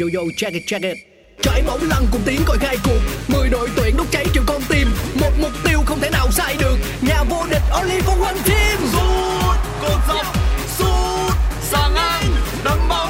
Yo yo check it check it. Trải mẫu lăn cùng tiếng gọi khai cuộc. Mười đội tuyển đốt cháy triệu con tim. Một mục tiêu không thể nào sai được. Nhà vô địch only for one team Sút, cột dọc, sút, sang ngang, đấm bóng,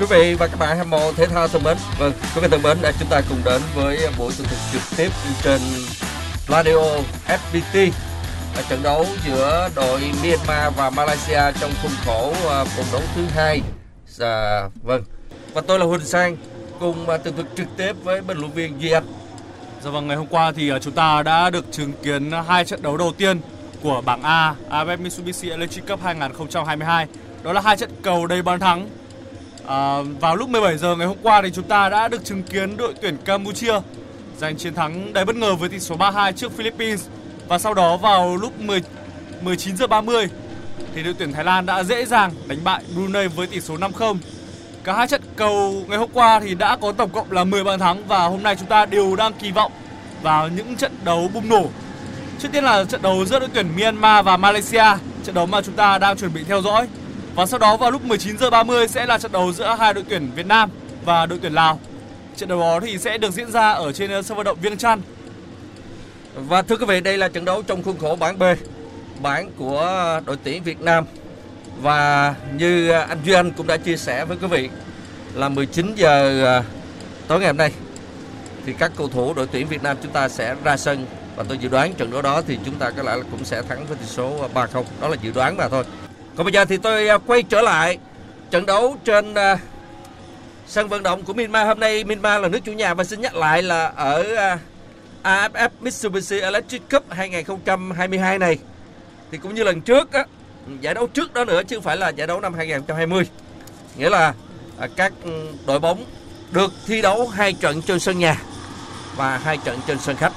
Quý vị và các bạn hâm mộ thể thao thân mến, vâng, quý vị thân mến, đã chúng ta cùng đến với buổi tường thuật trực tiếp trên Radio FPT trận đấu giữa đội Myanmar và Malaysia trong khuôn khổ à, vòng đấu thứ hai. À, vâng, và tôi là Huỳnh Sang cùng à, tường thuật trực tiếp với bình luận viên Duy Anh. Dạ vâng, ngày hôm qua thì à, chúng ta đã được chứng kiến hai trận đấu đầu tiên của bảng A AFF Mitsubishi Electric Cup 2022. Đó là hai trận cầu đầy bàn thắng. À, vào lúc 17 giờ ngày hôm qua thì chúng ta đã được chứng kiến đội tuyển Campuchia giành chiến thắng đầy bất ngờ với tỷ số 3-2 trước Philippines và sau đó vào lúc 10 19 giờ 30 thì đội tuyển Thái Lan đã dễ dàng đánh bại Brunei với tỷ số 5-0. Cả hai trận cầu ngày hôm qua thì đã có tổng cộng là 10 bàn thắng và hôm nay chúng ta đều đang kỳ vọng vào những trận đấu bùng nổ. Trước tiên là trận đấu giữa đội tuyển Myanmar và Malaysia, trận đấu mà chúng ta đang chuẩn bị theo dõi. Và sau đó vào lúc 19 giờ 30 sẽ là trận đấu giữa hai đội tuyển Việt Nam và đội tuyển Lào. Trận đấu đó thì sẽ được diễn ra ở trên ờ, sân vận động Viêng Chăn. Và thưa quý vị, đây là trận đấu trong khuôn khổ bảng B, bảng của đội tuyển Việt Nam. Và như anh Duy Anh cũng đã chia sẻ với quý vị là 19 giờ ờ, tối ngày hôm nay thì các cầu thủ đội tuyển Việt Nam chúng ta sẽ ra sân và tôi dự đoán trận đấu đó thì chúng ta có lẽ là cũng sẽ thắng với tỷ số 3-0. Đó là dự đoán mà thôi. Còn bây giờ thì tôi à, quay trở lại trận đấu trên à, sân vận động của Myanmar hôm nay Myanmar là nước chủ nhà và xin nhắc lại là ở à, AFF Mitsubishi Electric Cup 2022 này thì cũng như lần trước á, giải đấu trước đó nữa chứ không phải là giải đấu năm 2020. Nghĩa là các ừ, đội bóng được thi đấu hai trận trên sân nhà và hai trận trên sân khách.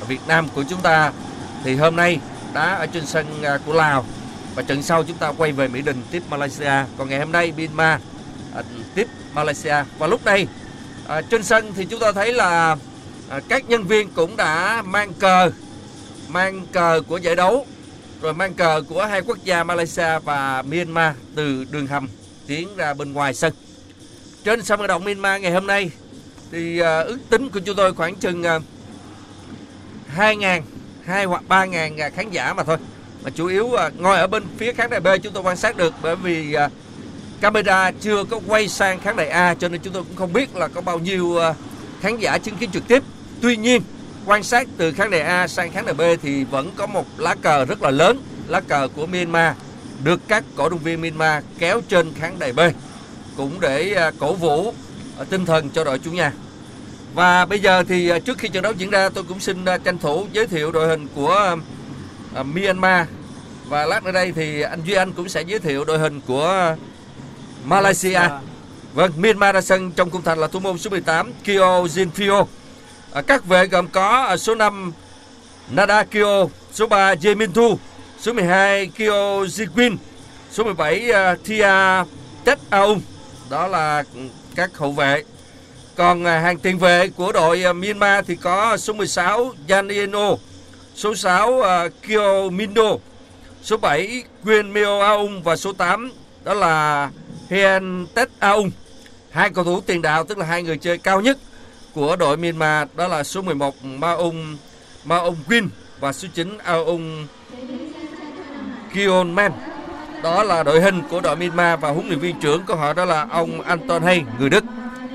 Ở Việt Nam của chúng ta thì hôm nay đá ở trên sân của Lào và trận sau chúng ta quay về Mỹ Đình tiếp Malaysia. Còn ngày hôm nay Myanmar à, tiếp Malaysia và lúc này à, trên sân thì chúng ta thấy là à, các nhân viên cũng đã mang cờ mang cờ của giải đấu rồi mang cờ của hai quốc gia Malaysia và Myanmar từ đường hầm tiến ra bên ngoài sân. Trên sân vận động Myanmar ngày hôm nay thì à, ước tính của chúng tôi khoảng chừng à, 2.000, 2 hoặc 3.000 à, khán giả mà thôi. Mà chủ yếu à, ngồi ở bên phía khán đài B chúng tôi quan sát được bởi vì à, camera chưa có quay sang khán đài A cho nên chúng tôi cũng không biết là có bao nhiêu à, khán giả chứng kiến trực tiếp. Tuy nhiên quan sát từ khán đài A sang khán đài B thì vẫn có một lá cờ rất là lớn, lá cờ của Myanmar được các cổ động viên Myanmar kéo trên khán đài B cũng để cổ vũ tinh thần cho đội chủ nhà. Và bây giờ thì trước khi trận đấu diễn ra tôi cũng xin tranh thủ giới thiệu đội hình của à, Myanmar và lát nữa đây thì anh Duy Anh cũng sẽ giới thiệu đội hình của Malaysia. Vâng, Myanmar ra sân trong khung thành là thủ môn số 18 Kyo Jinpyo. À, các vệ gồm có à, số 5 Nada Kyo, số 3 Jae Min Thu, số 12 Kyo Jiwin, số 17 uh, Thia Tet Aung. Đó là các hậu vệ. Còn à, hàng tiền vệ của đội à, Myanmar thì có số 16 Yan Eno, số 6 uh, ờ, Kyo Mindo, số 7 Quyên Meo Aung và số 8 đó là hien Tet Aung. Hai cầu thủ tiền đạo tức là hai người chơi cao nhất của đội Myanmar đó là số 11 Maung Maung Win và số 9 Aung Kionman. Đó là đội hình của đội Myanmar và huấn luyện viên trưởng của họ đó là ông Anton Hay, người Đức.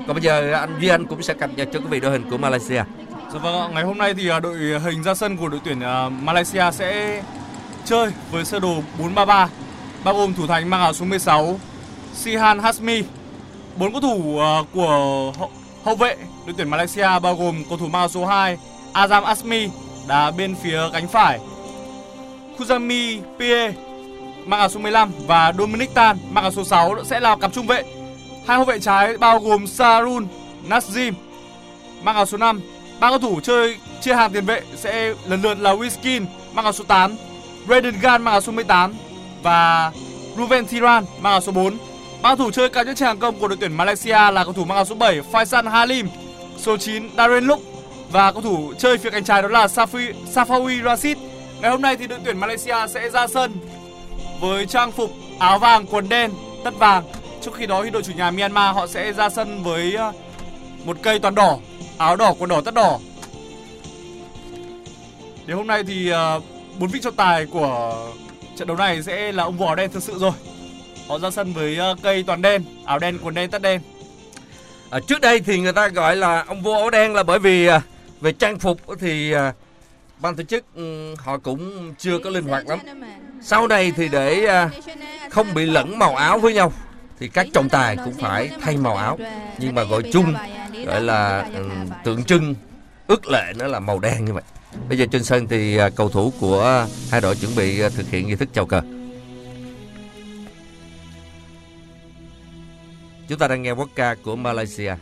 Còn bây giờ anh Duy Anh cũng sẽ cập nhật cho quý vị đội hình của Malaysia. Dạ vâng ạ, ngày hôm nay thì à, đội hình ra sân của đội tuyển à, Malaysia sẽ chơi với sơ đồ 433 bao gồm thủ thành mang áo số 16 Sihan Hasmi. Bốn cầu thủ à, của hậu, hậu vệ đội tuyển Malaysia bao gồm cầu thủ mang áo số 2 Azam Asmi đá bên phía cánh phải. Kuzami Pie mang áo số 15 và Dominic Tan mang áo số 6 sẽ là cặp trung vệ. Hai hậu vệ trái bao gồm Sarun Nazim mang áo số 5 Ba cầu thủ chơi chia hàng tiền vệ sẽ lần lượt là Wiskin mang áo số 8, Braden Gan mang áo số 18 và Ruven Thiran mang áo số 4. Ba cầu thủ chơi cao nhất trên hàng công của đội tuyển Malaysia là cầu thủ mang áo số 7 Faisal Halim, số 9 Darren Luk và cầu thủ chơi phía cánh trái đó là Safi, Safawi Rashid. Ngày hôm nay thì đội tuyển Malaysia sẽ ra sân với trang phục áo vàng, quần đen, tất vàng. Trước khi đó thì đội chủ nhà Myanmar họ sẽ ra sân với ờ, một cây toàn đỏ áo đỏ quần đỏ tất đỏ. Đến hôm nay thì uh, bốn vị trọng tài của trận đấu này sẽ là ông vỏ đen thực sự rồi. Họ ra sân với uh, cây toàn đen áo đen quần đen tất đen. À, trước đây thì người ta gọi là ông vua áo đen là bởi vì à, về trang phục thì ban tổ chức ừ, họ cũng chưa có linh hoạt lắm. Sau này thì để không bị lẫn màu áo với nhau thì các trọng tài cũng phải thay màu áo. Nhưng mà gọi chung gọi là tượng trưng, ước lệ nó là màu đen như vậy. Bây giờ trên sân thì à, cầu thủ của hai đội chuẩn bị à, thực hiện nghi thức chào cờ. Chúng ta đang nghe quốc ca của Malaysia.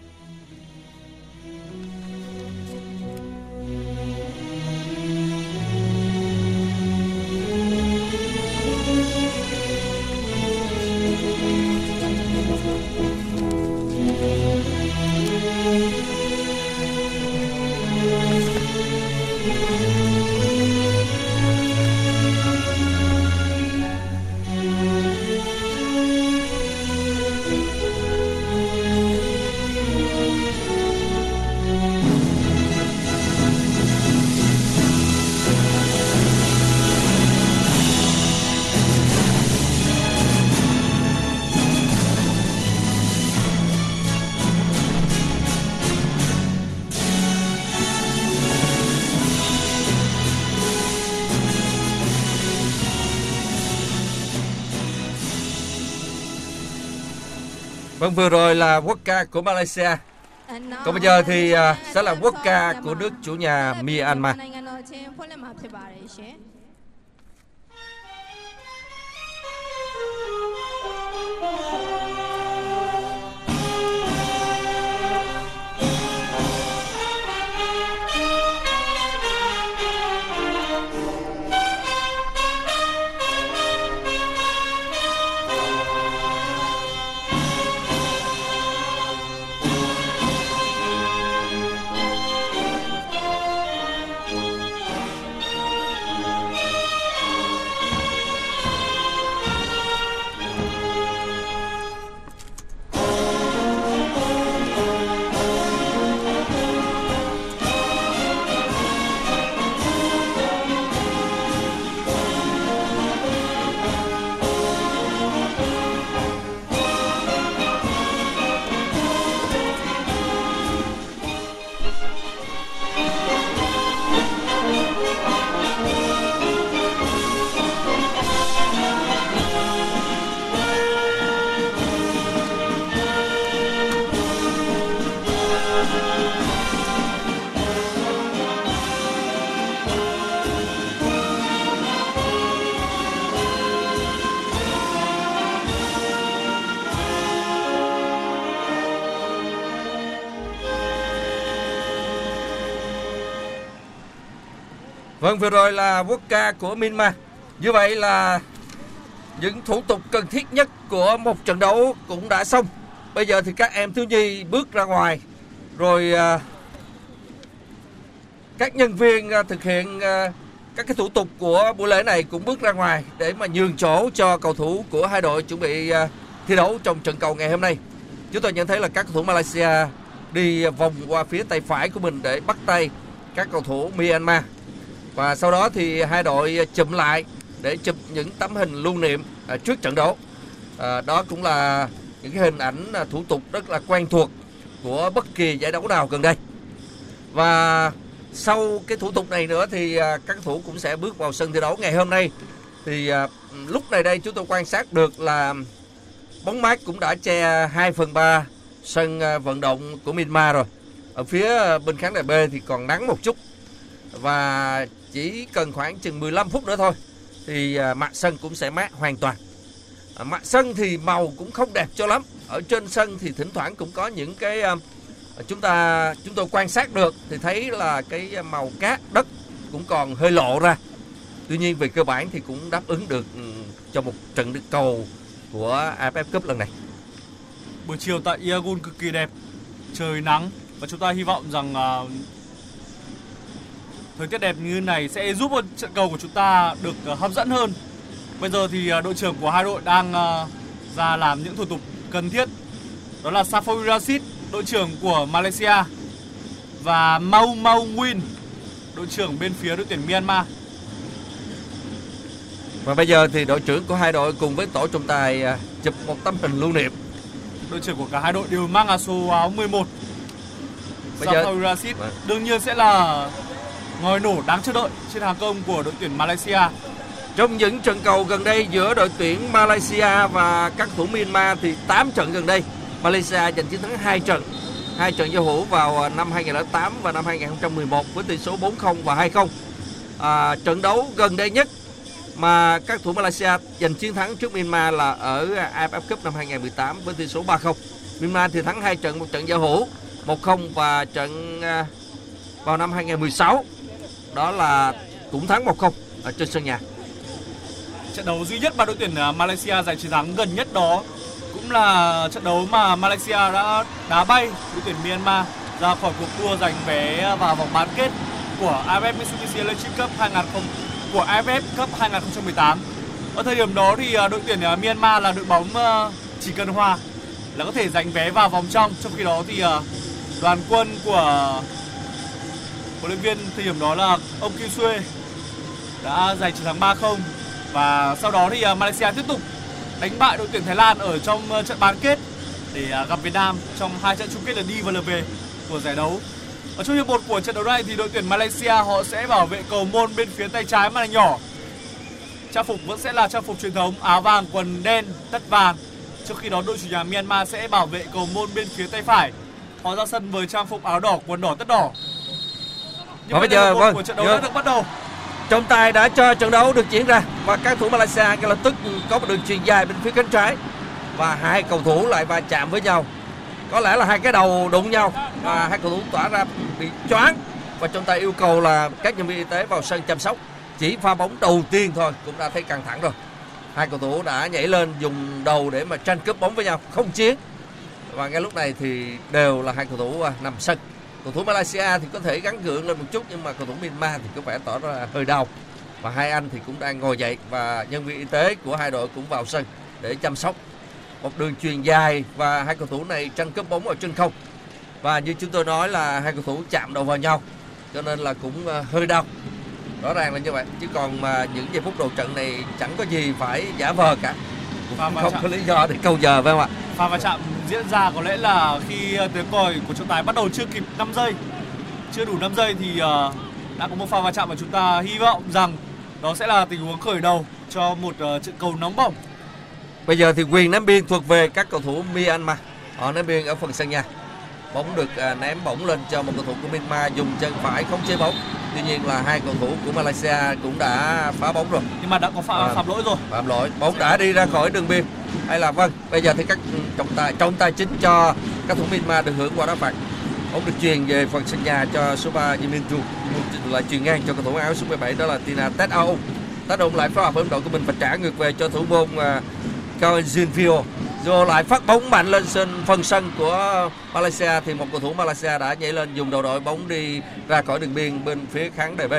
Vâng vừa rồi là quốc ca của Malaysia. Còn bây giờ thì à, sẽ là quốc ca của nước chủ nhà Myanmar. Vâng vừa rồi là quốc ca của Myanmar. Như vậy là những thủ tục cần thiết nhất của một trận đấu cũng đã xong. Bây giờ thì các em thiếu nhi bước ra ngoài rồi à, các nhân viên à, thực hiện à, các cái thủ tục của buổi lễ này cũng bước ra ngoài để mà nhường chỗ cho cầu thủ của hai đội chuẩn bị à, thi đấu trong trận cầu ngày hôm nay. Chúng tôi nhận thấy là các cầu thủ Malaysia đi vòng qua phía tay phải của mình để bắt tay các cầu thủ Myanmar và sau đó thì hai đội chụm lại để chụp những tấm hình lưu niệm à, trước trận đấu. À, đó cũng là những cái hình ảnh à, thủ tục rất là quen thuộc của bất kỳ giải đấu nào gần đây. Và sau cái thủ tục này nữa thì à, các thủ cũng sẽ bước vào sân thi đấu ngày hôm nay. Thì à, lúc này đây chúng tôi quan sát được là bóng mát cũng đã che 2 phần 3 sân vận động của Myanmar rồi. Ở phía bên khán đài B thì còn nắng một chút và chỉ cần khoảng chừng 15 phút nữa thôi thì à, mặt sân cũng sẽ mát hoàn toàn. À, mặt sân thì màu cũng không đẹp cho lắm. Ở trên sân thì thỉnh thoảng cũng có những cái à, chúng ta chúng tôi quan sát được thì thấy là cái màu cát đất cũng còn hơi lộ ra. Tuy nhiên về cơ bản thì cũng đáp ứng được ừ, cho một trận cầu của AFF Cup lần này. Buổi chiều tại Iagun cực kỳ đẹp, trời nắng và chúng ta hy vọng rằng thời tiết đẹp như này sẽ giúp cho trận cầu của chúng ta được à, hấp dẫn hơn. Bây giờ thì à, đội trưởng của hai đội đang à, ra làm những thủ tục cần thiết. Đó là Safoui Rashid, đội trưởng của Malaysia và Mau Mau Win, đội trưởng bên phía đội tuyển Myanmar. Và bây giờ thì đội trưởng của hai đội cùng với tổ trọng tài chụp một tấm hình lưu niệm. Đội trưởng của cả hai đội đều mang áo số áo 11. Bây giờ- Safoui Rashid Vâng. đương nhiên sẽ là ngòi nổ đáng chờ đợi trên hàng công của đội tuyển Malaysia. Trong những trận cầu gần đây giữa đội tuyển Malaysia và các thủ Myanmar thì 8 trận gần đây Malaysia giành chiến thắng 2 trận. Hai trận giao hữu vào à, năm 2008 và năm 2011 với tỷ số 4-0 và 2-0. À, trận đấu gần đây nhất mà các thủ Malaysia giành chiến thắng trước Myanmar là ở à, AFF Cup năm 2018 với tỷ số 3-0. Myanmar thì thắng hai trận, một trận giao hữu 1-0 và trận à, vào năm 2016 đó là cũng thắng 1-0 ở trên sân nhà. Trận đấu duy nhất mà đội tuyển à, Malaysia giành chiến thắng gần nhất đó cũng là trận đấu mà Malaysia đã đá bay đội tuyển Myanmar ra khỏi cuộc đua giành vé à, vào vòng bán kết của AFF Mitsubishi Electric Cup 2000 của AFF Cup 2018. Ở thời điểm đó thì à, đội tuyển Myanmar là đội bóng chỉ cần hòa là có thể giành vé vào vòng trong. Trong khi đó thì đoàn quân của huấn luyện viên thời điểm đó là ông Kim Sue đã giành chiến thắng 3-0 và sau đó thì à, Malaysia tiếp tục đánh bại đội tuyển Thái Lan ở trong ờ, trận bán kết để à, gặp Việt Nam trong hai trận chung kết lượt đi và lượt về của giải đấu. Ở trong hiệp một của trận đấu này thì đội tuyển Malaysia họ sẽ bảo vệ cầu môn bên phía tay trái màn nhỏ. Trang phục vẫn sẽ là trang phục truyền thống, áo vàng, quần đen, tất vàng. Trước khi đó, đội chủ nhà Myanmar sẽ bảo vệ cầu môn bên phía tay phải. Họ ra sân với trang phục áo đỏ, quần đỏ, tất đỏ. Và bây giờ, vâng, của trận đấu vâng. đã được bắt đầu. Trọng tài đã cho trận đấu được diễn ra và các thủ Malaysia ngay lập tức có một đường chuyền dài bên phía cánh trái và hai cầu thủ lại va chạm với nhau. Có lẽ là hai cái đầu đụng nhau và hai cầu thủ tỏa ra bị choáng và trọng tài yêu cầu là các nhân viên y tế vào sân chăm sóc. Chỉ pha bóng đầu tiên thôi cũng đã thấy căng thẳng rồi. Hai cầu thủ đã nhảy lên dùng đầu để mà tranh cướp bóng với nhau, không chiến. Và ngay lúc này thì đều là hai cầu thủ à, nằm sân. Cầu thủ Malaysia thì có thể gắn gượng lên một chút, nhưng mà cầu thủ Myanmar thì có vẻ tỏ ra hơi đau. Và hai anh thì cũng đang ngồi dậy và nhân viên y tế của hai đội cũng vào sân để chăm sóc. Một đường truyền dài và hai cầu thủ này tranh cướp bóng ở trên không. Và như chúng tôi nói là hai cầu thủ chạm đầu vào nhau, cho nên là cũng ờ, hơi đau. Rõ ràng là như vậy, chứ còn mà những giây phút đầu trận này chẳng có gì phải giả vờ cả. Va không chạm. có lý do để câu giờ phải không ạ? Pha va chạm diễn ra có lẽ là khi ờ, tiếng còi của trọng tài bắt đầu chưa kịp 5 giây. Chưa đủ 5 giây thì ờ, đã có một pha va chạm mà chúng ta hy vọng rằng đó sẽ là tình huống khởi đầu cho một ờ, trận cầu nóng bỏng. Bây giờ thì quyền ném biên thuộc về các cầu thủ Myanmar. Họ ném biên ở phần sân nhà. Bóng được à, ném bổng lên cho một cầu thủ của Myanmar dùng chân phải không chế bóng. Tuy nhiên là hai cầu thủ của Malaysia cũng đã phá bóng rồi. Nhưng mà đã có phạm, À. phạm lỗi rồi. Phạm lỗi. Bóng đã đi ra khỏi đường biên. Hay là vâng, bây giờ thì các trọng tài trọng tài chính cho các thủ Myanmar được hưởng qua đá phạt. Bóng được truyền về phần sân nhà cho số 3 Yimintu lại truyền ngang cho cầu thủ áo số 17 đó là Tina. Ted Aung lại phối hợp với đội của mình và trả ngược về cho thủ môn uh, Cao Jinfio. Rồi lại phát bóng mạnh lên sân phần sân của Malaysia thì một cầu thủ Malaysia đã nhảy lên dùng đầu đội bóng đi ra khỏi đường biên bên phía khán đài B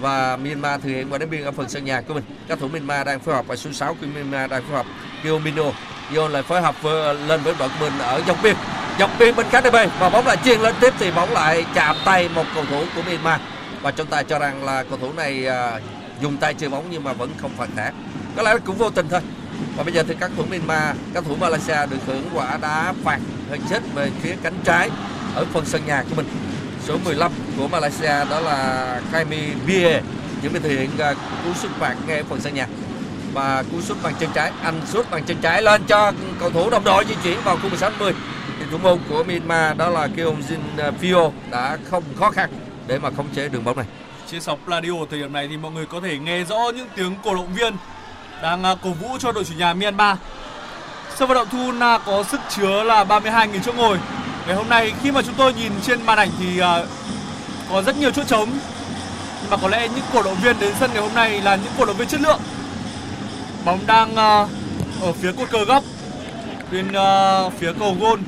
và Myanmar thực hiện quả đá biên ở phần sân nhà của mình. Các thủ Myanmar đang phối hợp và số 6 của Myanmar đang phối hợp Kyo Mino. Vô lại phối hợp với, lên với đội mình ở dọc biên. Dọc biên bên khán đài B và bóng lại chuyền lên tiếp thì bóng lại chạm tay một cầu thủ của Myanmar và trọng tài cho rằng là cầu thủ này à, dùng tay chơi bóng nhưng mà vẫn không phạt thẻ có lẽ cũng vô tình thôi và bây giờ thì các thủ Myanmar, các thủ Malaysia được hưởng quả đá phạt hơi chết về phía cánh trái ở phần sân nhà của mình. Số 15 của Malaysia đó là Kaimi Bie chuẩn bị thực hiện à, cú sút phạt ngay phần sân nhà. Và cú sút bằng chân trái, anh sút bằng chân trái lên cho cầu thủ đồng đội di chuyển vào khu 16 10 thì thủ môn của Myanmar đó là Keong Jin à, Phio đã không khó khăn để mà khống chế đường bóng này. Trên sóng radio thời điểm này thì mọi người có thể nghe rõ những tiếng cổ động viên đang à, cổ vũ cho đội chủ nhà Myanmar. Sân vận động Thu Na có sức chứa là 32.000 chỗ ngồi. Ngày hôm nay khi mà chúng tôi nhìn trên màn ảnh thì à, có rất nhiều chỗ trống. Nhưng mà có lẽ những cổ động viên đến sân ngày hôm nay là những cổ động viên chất lượng. Bóng đang à, ở phía cột cờ góc bên phía cầu gôn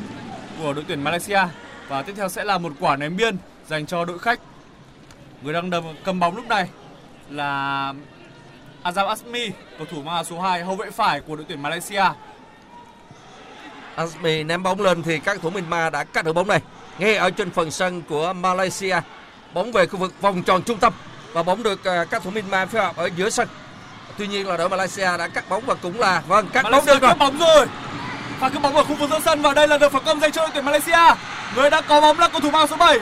của đội tuyển Malaysia và tiếp theo sẽ là một quả ném biên dành cho đội khách. Người đang đầm, cầm bóng lúc này là Azam Asmi, cầu thủ mang áo số 2, hậu vệ phải của đội tuyển Malaysia. Asmi ném bóng lên thì các thủ Myanmar đã cắt được bóng này ngay ở trên phần sân của Malaysia bóng về khu vực vòng tròn trung tâm và bóng được à, các thủ Myanmar phối hợp ở giữa sân tuy nhiên là đội Malaysia đã cắt bóng và cũng là vâng cắt bóng Malaysia được rồi cắt bóng rồi. Và cắt bóng ở khu vực giữa sân và đây là được phản công dành cho đội tuyển Malaysia. Người đã có bóng là cầu thủ mang số 7.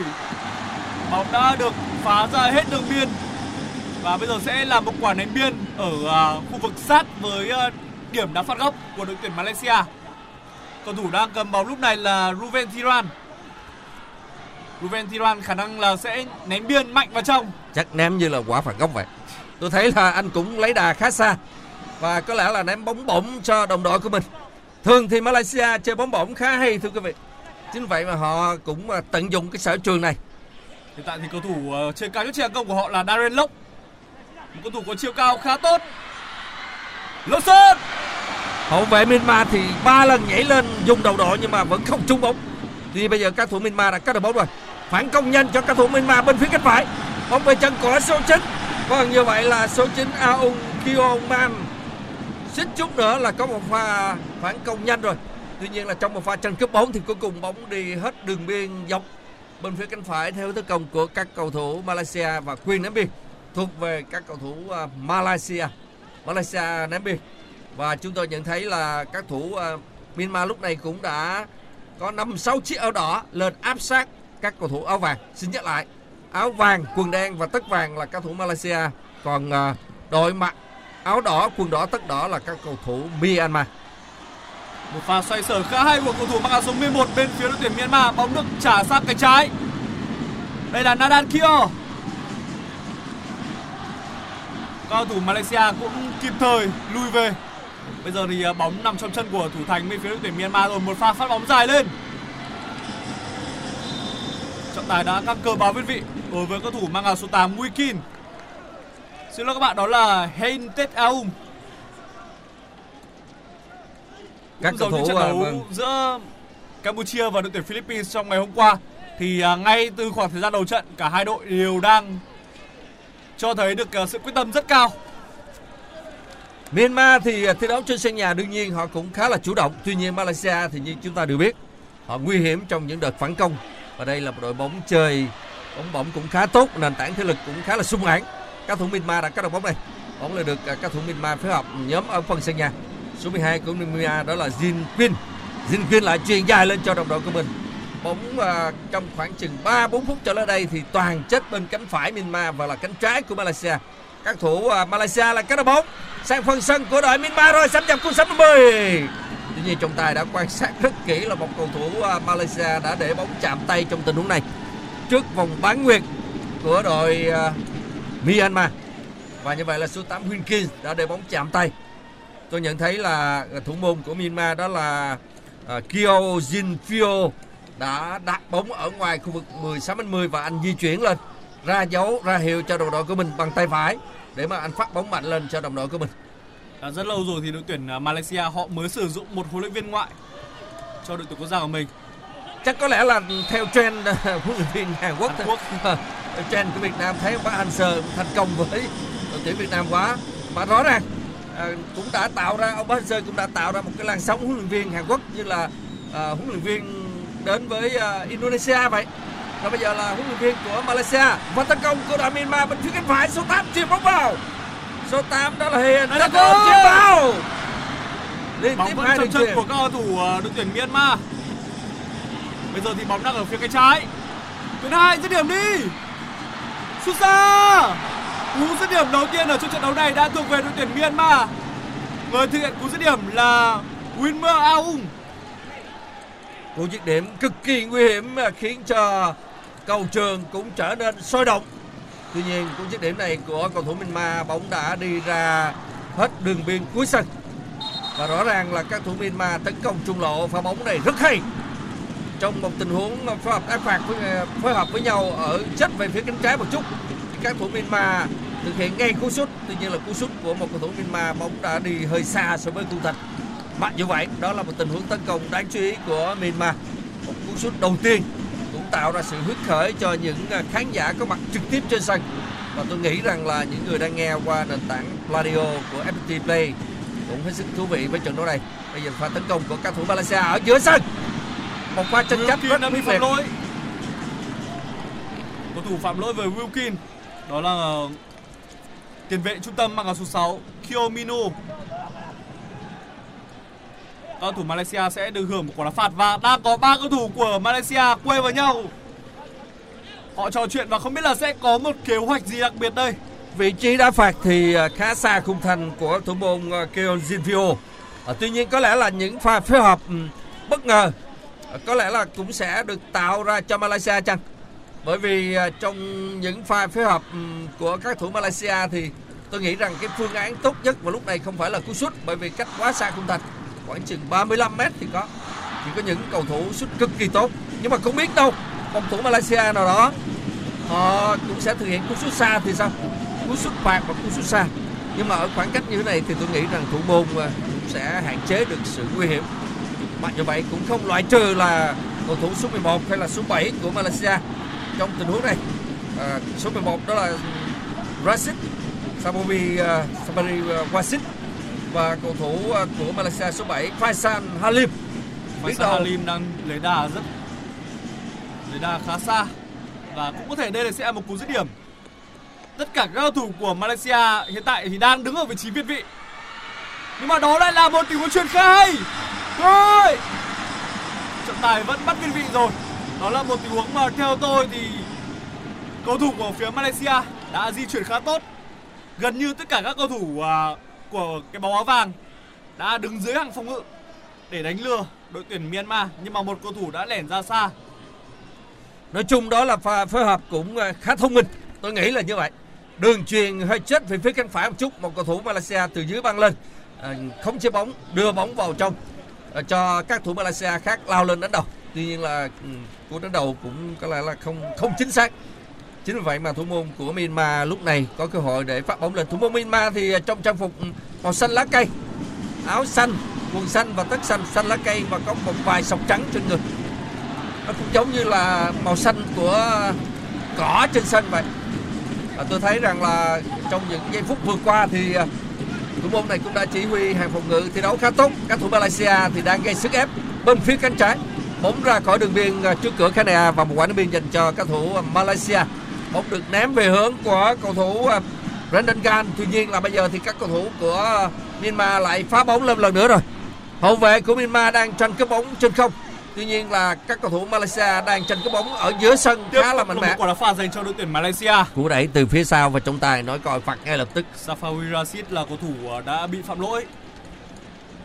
Bóng đã được phá ra hết đường biên. Và bây giờ sẽ là một quả ném biên ở à, khu vực sát với à, điểm đá phạt góc của đội tuyển Malaysia. Cầu thủ đang cầm bóng lúc này là Ruven Thiran. Ruven Thiran khả năng là sẽ ném biên mạnh vào trong. chắc ném như là quả phạt góc vậy tôi thấy là anh cũng lấy đà khá xa và có lẽ là ném bóng bổng cho đồng đội của mình thường thì Malaysia chơi bóng bổng khá hay thưa quý vị chính vậy mà họ cũng à, tận dụng cái sở trường này Hiện tại thì cầu thủ ờ, trên cao nhất trên công của họ là Darren Lốc. Một cầu thủ có chiều cao khá tốt. Lawson hậu vệ Myanmar thì ba lần nhảy lên dùng đầu đội nhưng mà vẫn không trúng bóng. Thì bây giờ các thủ Myanmar đã cắt được bóng rồi. Phản công nhanh cho các thủ Myanmar bên phía cánh phải. Bóng về chân của số 9 vâng như vậy là số 9 Aung Kyon Man. Xích chút nữa là có một pha phản công nhanh rồi. Tuy nhiên là trong một pha tranh cướp bóng thì cuối cùng bóng đi hết đường biên dọc bên phía cánh phải theo tấn công của các cầu thủ Malaysia và quyền ném biên thuộc về các cầu thủ à, Malaysia Malaysia ném biên và chúng tôi nhận thấy là các thủ à, Myanmar lúc này cũng đã có 5 6 chiếc áo đỏ lên áp sát các cầu thủ áo vàng. Xin nhắc lại, áo vàng, quần đen và tất vàng là các thủ Malaysia, còn à, đội mặc áo đỏ, quần đỏ, tất đỏ là các cầu thủ Myanmar. Một pha xoay sở khá hay của cầu thủ mặc áo số 11 bên phía đội tuyển Myanmar. Bóng được trả sang cánh trái. Đây là Nadan Kio. Cầu thủ Malaysia cũng kịp thời lui về. Bây giờ thì à, bóng nằm trong chân của thủ thành bên phía đội tuyển Myanmar rồi. Một pha phát bóng dài lên. Trọng tài đã các cơ báo viên vị đối với cầu thủ mang áo số 8 Wikin. Xin lỗi các bạn, đó là Hein Tet Aum. Các cầu thủ trận à, đấu vâng, giữa Campuchia và đội tuyển Philippines trong ngày hôm qua thì à, ngay từ khoảng thời gian đầu trận cả hai đội đều đang cho thấy được ờ, sự quyết tâm rất cao. Myanmar thì ờ, thi đấu trên sân nhà đương nhiên họ cũng khá là chủ động. Tuy nhiên Malaysia thì như chúng ta đều biết họ nguy hiểm trong những đợt phản công và đây là một đội bóng chơi bóng bổng cũng khá tốt, nền tảng thể lực cũng khá là sung mãn. Các thủ Myanmar đã cắt được bóng này. Bóng là được ờ, các thủ Myanmar phối hợp nhóm ở phần sân nhà. Số 12 của Myanmar đó là Jin Pin. Jin Pin lại truyền dài lên cho đồng đội của mình. Bóng à, trong khoảng chừng 3 4 phút trở lại đây thì toàn chết bên cánh phải Myanmar và là cánh trái của Malaysia. Các thủ à, Malaysia là cái được bóng sang phần sân của đội Myanmar rồi xâm nhập cú 60. Tuy nhiên trọng tài đã quan sát rất kỹ là một cầu thủ à, Malaysia đã để bóng chạm tay trong tình huống này trước vòng bán nguyệt của đội à, Myanmar. Và như vậy là số 8 Winkins đã để bóng chạm tay. Tôi nhận thấy là thủ môn của Myanmar đó là uh, Kyo Jin đã đặt bóng ở ngoài khu vực 16 10 và anh di chuyển lên ra dấu ra hiệu cho đồng đội của mình bằng tay phải để mà anh phát bóng mạnh lên cho đồng đội của mình. Đã rất lâu rồi thì đội tuyển à, Malaysia họ mới sử dụng một huấn luyện viên ngoại cho đội tuyển quốc gia của mình. Chắc có lẽ là theo trend huấn luyện viên Hàn Quốc. Hàn. Quốc. Trend của Việt Nam thấy quá Hang Seo thành công với đội tuyển Việt Nam quá mà rõ ràng à, cũng đã tạo ra ông Park Hang-seo cũng đã tạo ra một cái làn sóng huấn luyện viên Hàn Quốc như là à, huấn luyện viên đến với à, Indonesia vậy Và bây giờ là huấn luyện viên của Malaysia và tấn công của đội Myanmar bên phía cánh phải số 8 chuyền bóng vào. Số 8 đó là Hiền công goal! chuyền vào. Liên Bóng tiếp hai đường chân chuyền. của các cầu thủ ờ, đội tuyển Myanmar. Bây giờ thì bóng đang ở phía cánh trái. Tuyến hai dứt điểm đi. Sút xa. Cú dứt điểm đầu tiên ở trong trận đấu này đã thuộc về đội tuyển Myanmar. Người thực hiện cú dứt điểm là Winmer Aung. Cú dứt điểm cực kỳ nguy hiểm mà khiến cho cầu trường cũng trở nên sôi động. Tuy nhiên cú dứt điểm này của cầu thủ Myanmar bóng đã đi ra hết đường biên cuối sân. Và rõ ràng là các thủ Myanmar tấn công trung lộ pha bóng này rất hay. Trong một tình huống phối hợp áp phạt với, phối hợp với nhau ở chết về phía cánh trái một chút thì các thủ Myanmar thực hiện ngay cú sút. Tuy nhiên là cú sút của một cầu thủ Myanmar bóng đã đi hơi xa so với cung thành. Mặc dù vậy, đó là một tình huống tấn công đáng chú ý của Myanmar. Một cú sút đầu tiên cũng tạo ra sự hứng khởi cho những à, khán giả có mặt trực tiếp trên sân. Và tôi nghĩ rằng là những người đang nghe qua nền tảng Pladio của FPT Play cũng hết sức thú vị với trận đấu này. Bây giờ pha tấn công của các thủ Malaysia ở giữa sân. Một pha tranh chấp rất phạm liệt. lỗi. Cầu thủ phạm lỗi với Wilkin. Đó là tiền vệ trung tâm mang áo số 6 Kiomino. Các cầu thủ Malaysia sẽ được hưởng một quả đá phạt và đang có ba cầu thủ của Malaysia quay vào nhau. Họ trò chuyện và không biết là sẽ có một kế hoạch gì đặc biệt đây. Vị trí đá phạt thì à, khá xa khung thành của thủ môn à, Keon à, tuy nhiên có lẽ là những pha phối hợp bất ngờ à, có lẽ là cũng sẽ được tạo ra cho Malaysia chăng? Bởi vì trong những pha phối hợp của các thủ Malaysia thì tôi nghĩ rằng cái phương án tốt nhất vào lúc này không phải là cú sút bởi vì cách quá xa khung thành khoảng chừng 35 mét thì có. Chỉ có những cầu thủ sút cực kỳ tốt. Nhưng mà không biết đâu phòng thủ Malaysia nào đó họ cũng sẽ thực hiện cú sút xa thì sao? Cú sút phạt và cú sút xa. Nhưng mà ở khoảng cách như thế này thì tôi nghĩ rằng thủ môn à, cũng sẽ hạn chế được sự nguy hiểm. Mặc dù vậy cũng không loại trừ là cầu thủ số 11 hay là số 7 của Malaysia trong tình huống này. À, số 11 đó là Rashid Sabobi uh, à, Sabari uh, à, Wasit và cầu thủ à, của Malaysia số 7 Faisal Halim Faisal Halim đang lấy đà rất lấy đà khá xa và cũng có thể đây là sẽ là một cú dứt điểm. Tất cả các cầu thủ của Malaysia hiện tại thì đang đứng ở vị trí việt vị. Nhưng mà đó lại là một tình huống chuyền khá hay. Thôi. Trọng tài vẫn bắt việt vị rồi. Đó là một tình huống mà theo tôi thì cầu thủ của phía Malaysia đã di chuyển khá tốt. Gần như tất cả các cầu thủ à, của cái bóng áo vàng đã đứng dưới hàng phòng ngự để đánh lừa đội tuyển Myanmar nhưng mà một cầu thủ đã lẻn ra xa. Nói chung đó là pha phối hợp cũng ờ, khá thông minh. Tôi nghĩ là như vậy. Đường truyền hơi chết về phía cánh phải một chút, một cầu thủ Malaysia từ dưới băng lên, ờ, không chế bóng, đưa bóng vào trong ờ, cho các thủ Malaysia khác lao lên đánh đầu. Tuy nhiên là ừ, cú đánh đầu cũng có lẽ là không không chính xác. Chính vì vậy mà thủ môn của Myanmar lúc này có cơ hội để phát bóng lên. Thủ môn Myanmar thì à, trong trang phục màu xanh lá cây, áo xanh, quần xanh và tất xanh, xanh lá cây và có một vài sọc trắng trên người. Nó cũng giống như là màu xanh của cỏ trên sân vậy. Và tôi thấy rằng là trong những giây phút vừa qua thì à, thủ môn này cũng đã chỉ huy hàng phòng ngự thi đấu khá tốt. Các thủ Malaysia thì đang gây sức ép bên phía cánh trái bóng ra khỏi đường biên à, trước cửa Canada và một quả đá biên dành cho các thủ Malaysia bóng được ném về hướng của cầu thủ à, Brandon Gan tuy nhiên là bây giờ thì các cầu thủ của Myanmar lại phá bóng lên lần nữa rồi hậu vệ của Myanmar đang tranh cướp bóng trên không Tuy nhiên là các cầu thủ Malaysia đang tranh cái bóng ở giữa sân Tiếp khá là mạnh mẽ. một quả đá phạt dành cho đội tuyển Malaysia. Cú đẩy từ phía sau và trọng tài nói còi phạt ngay lập tức. Safawi Rashid là cầu thủ ờ, đã bị phạm lỗi.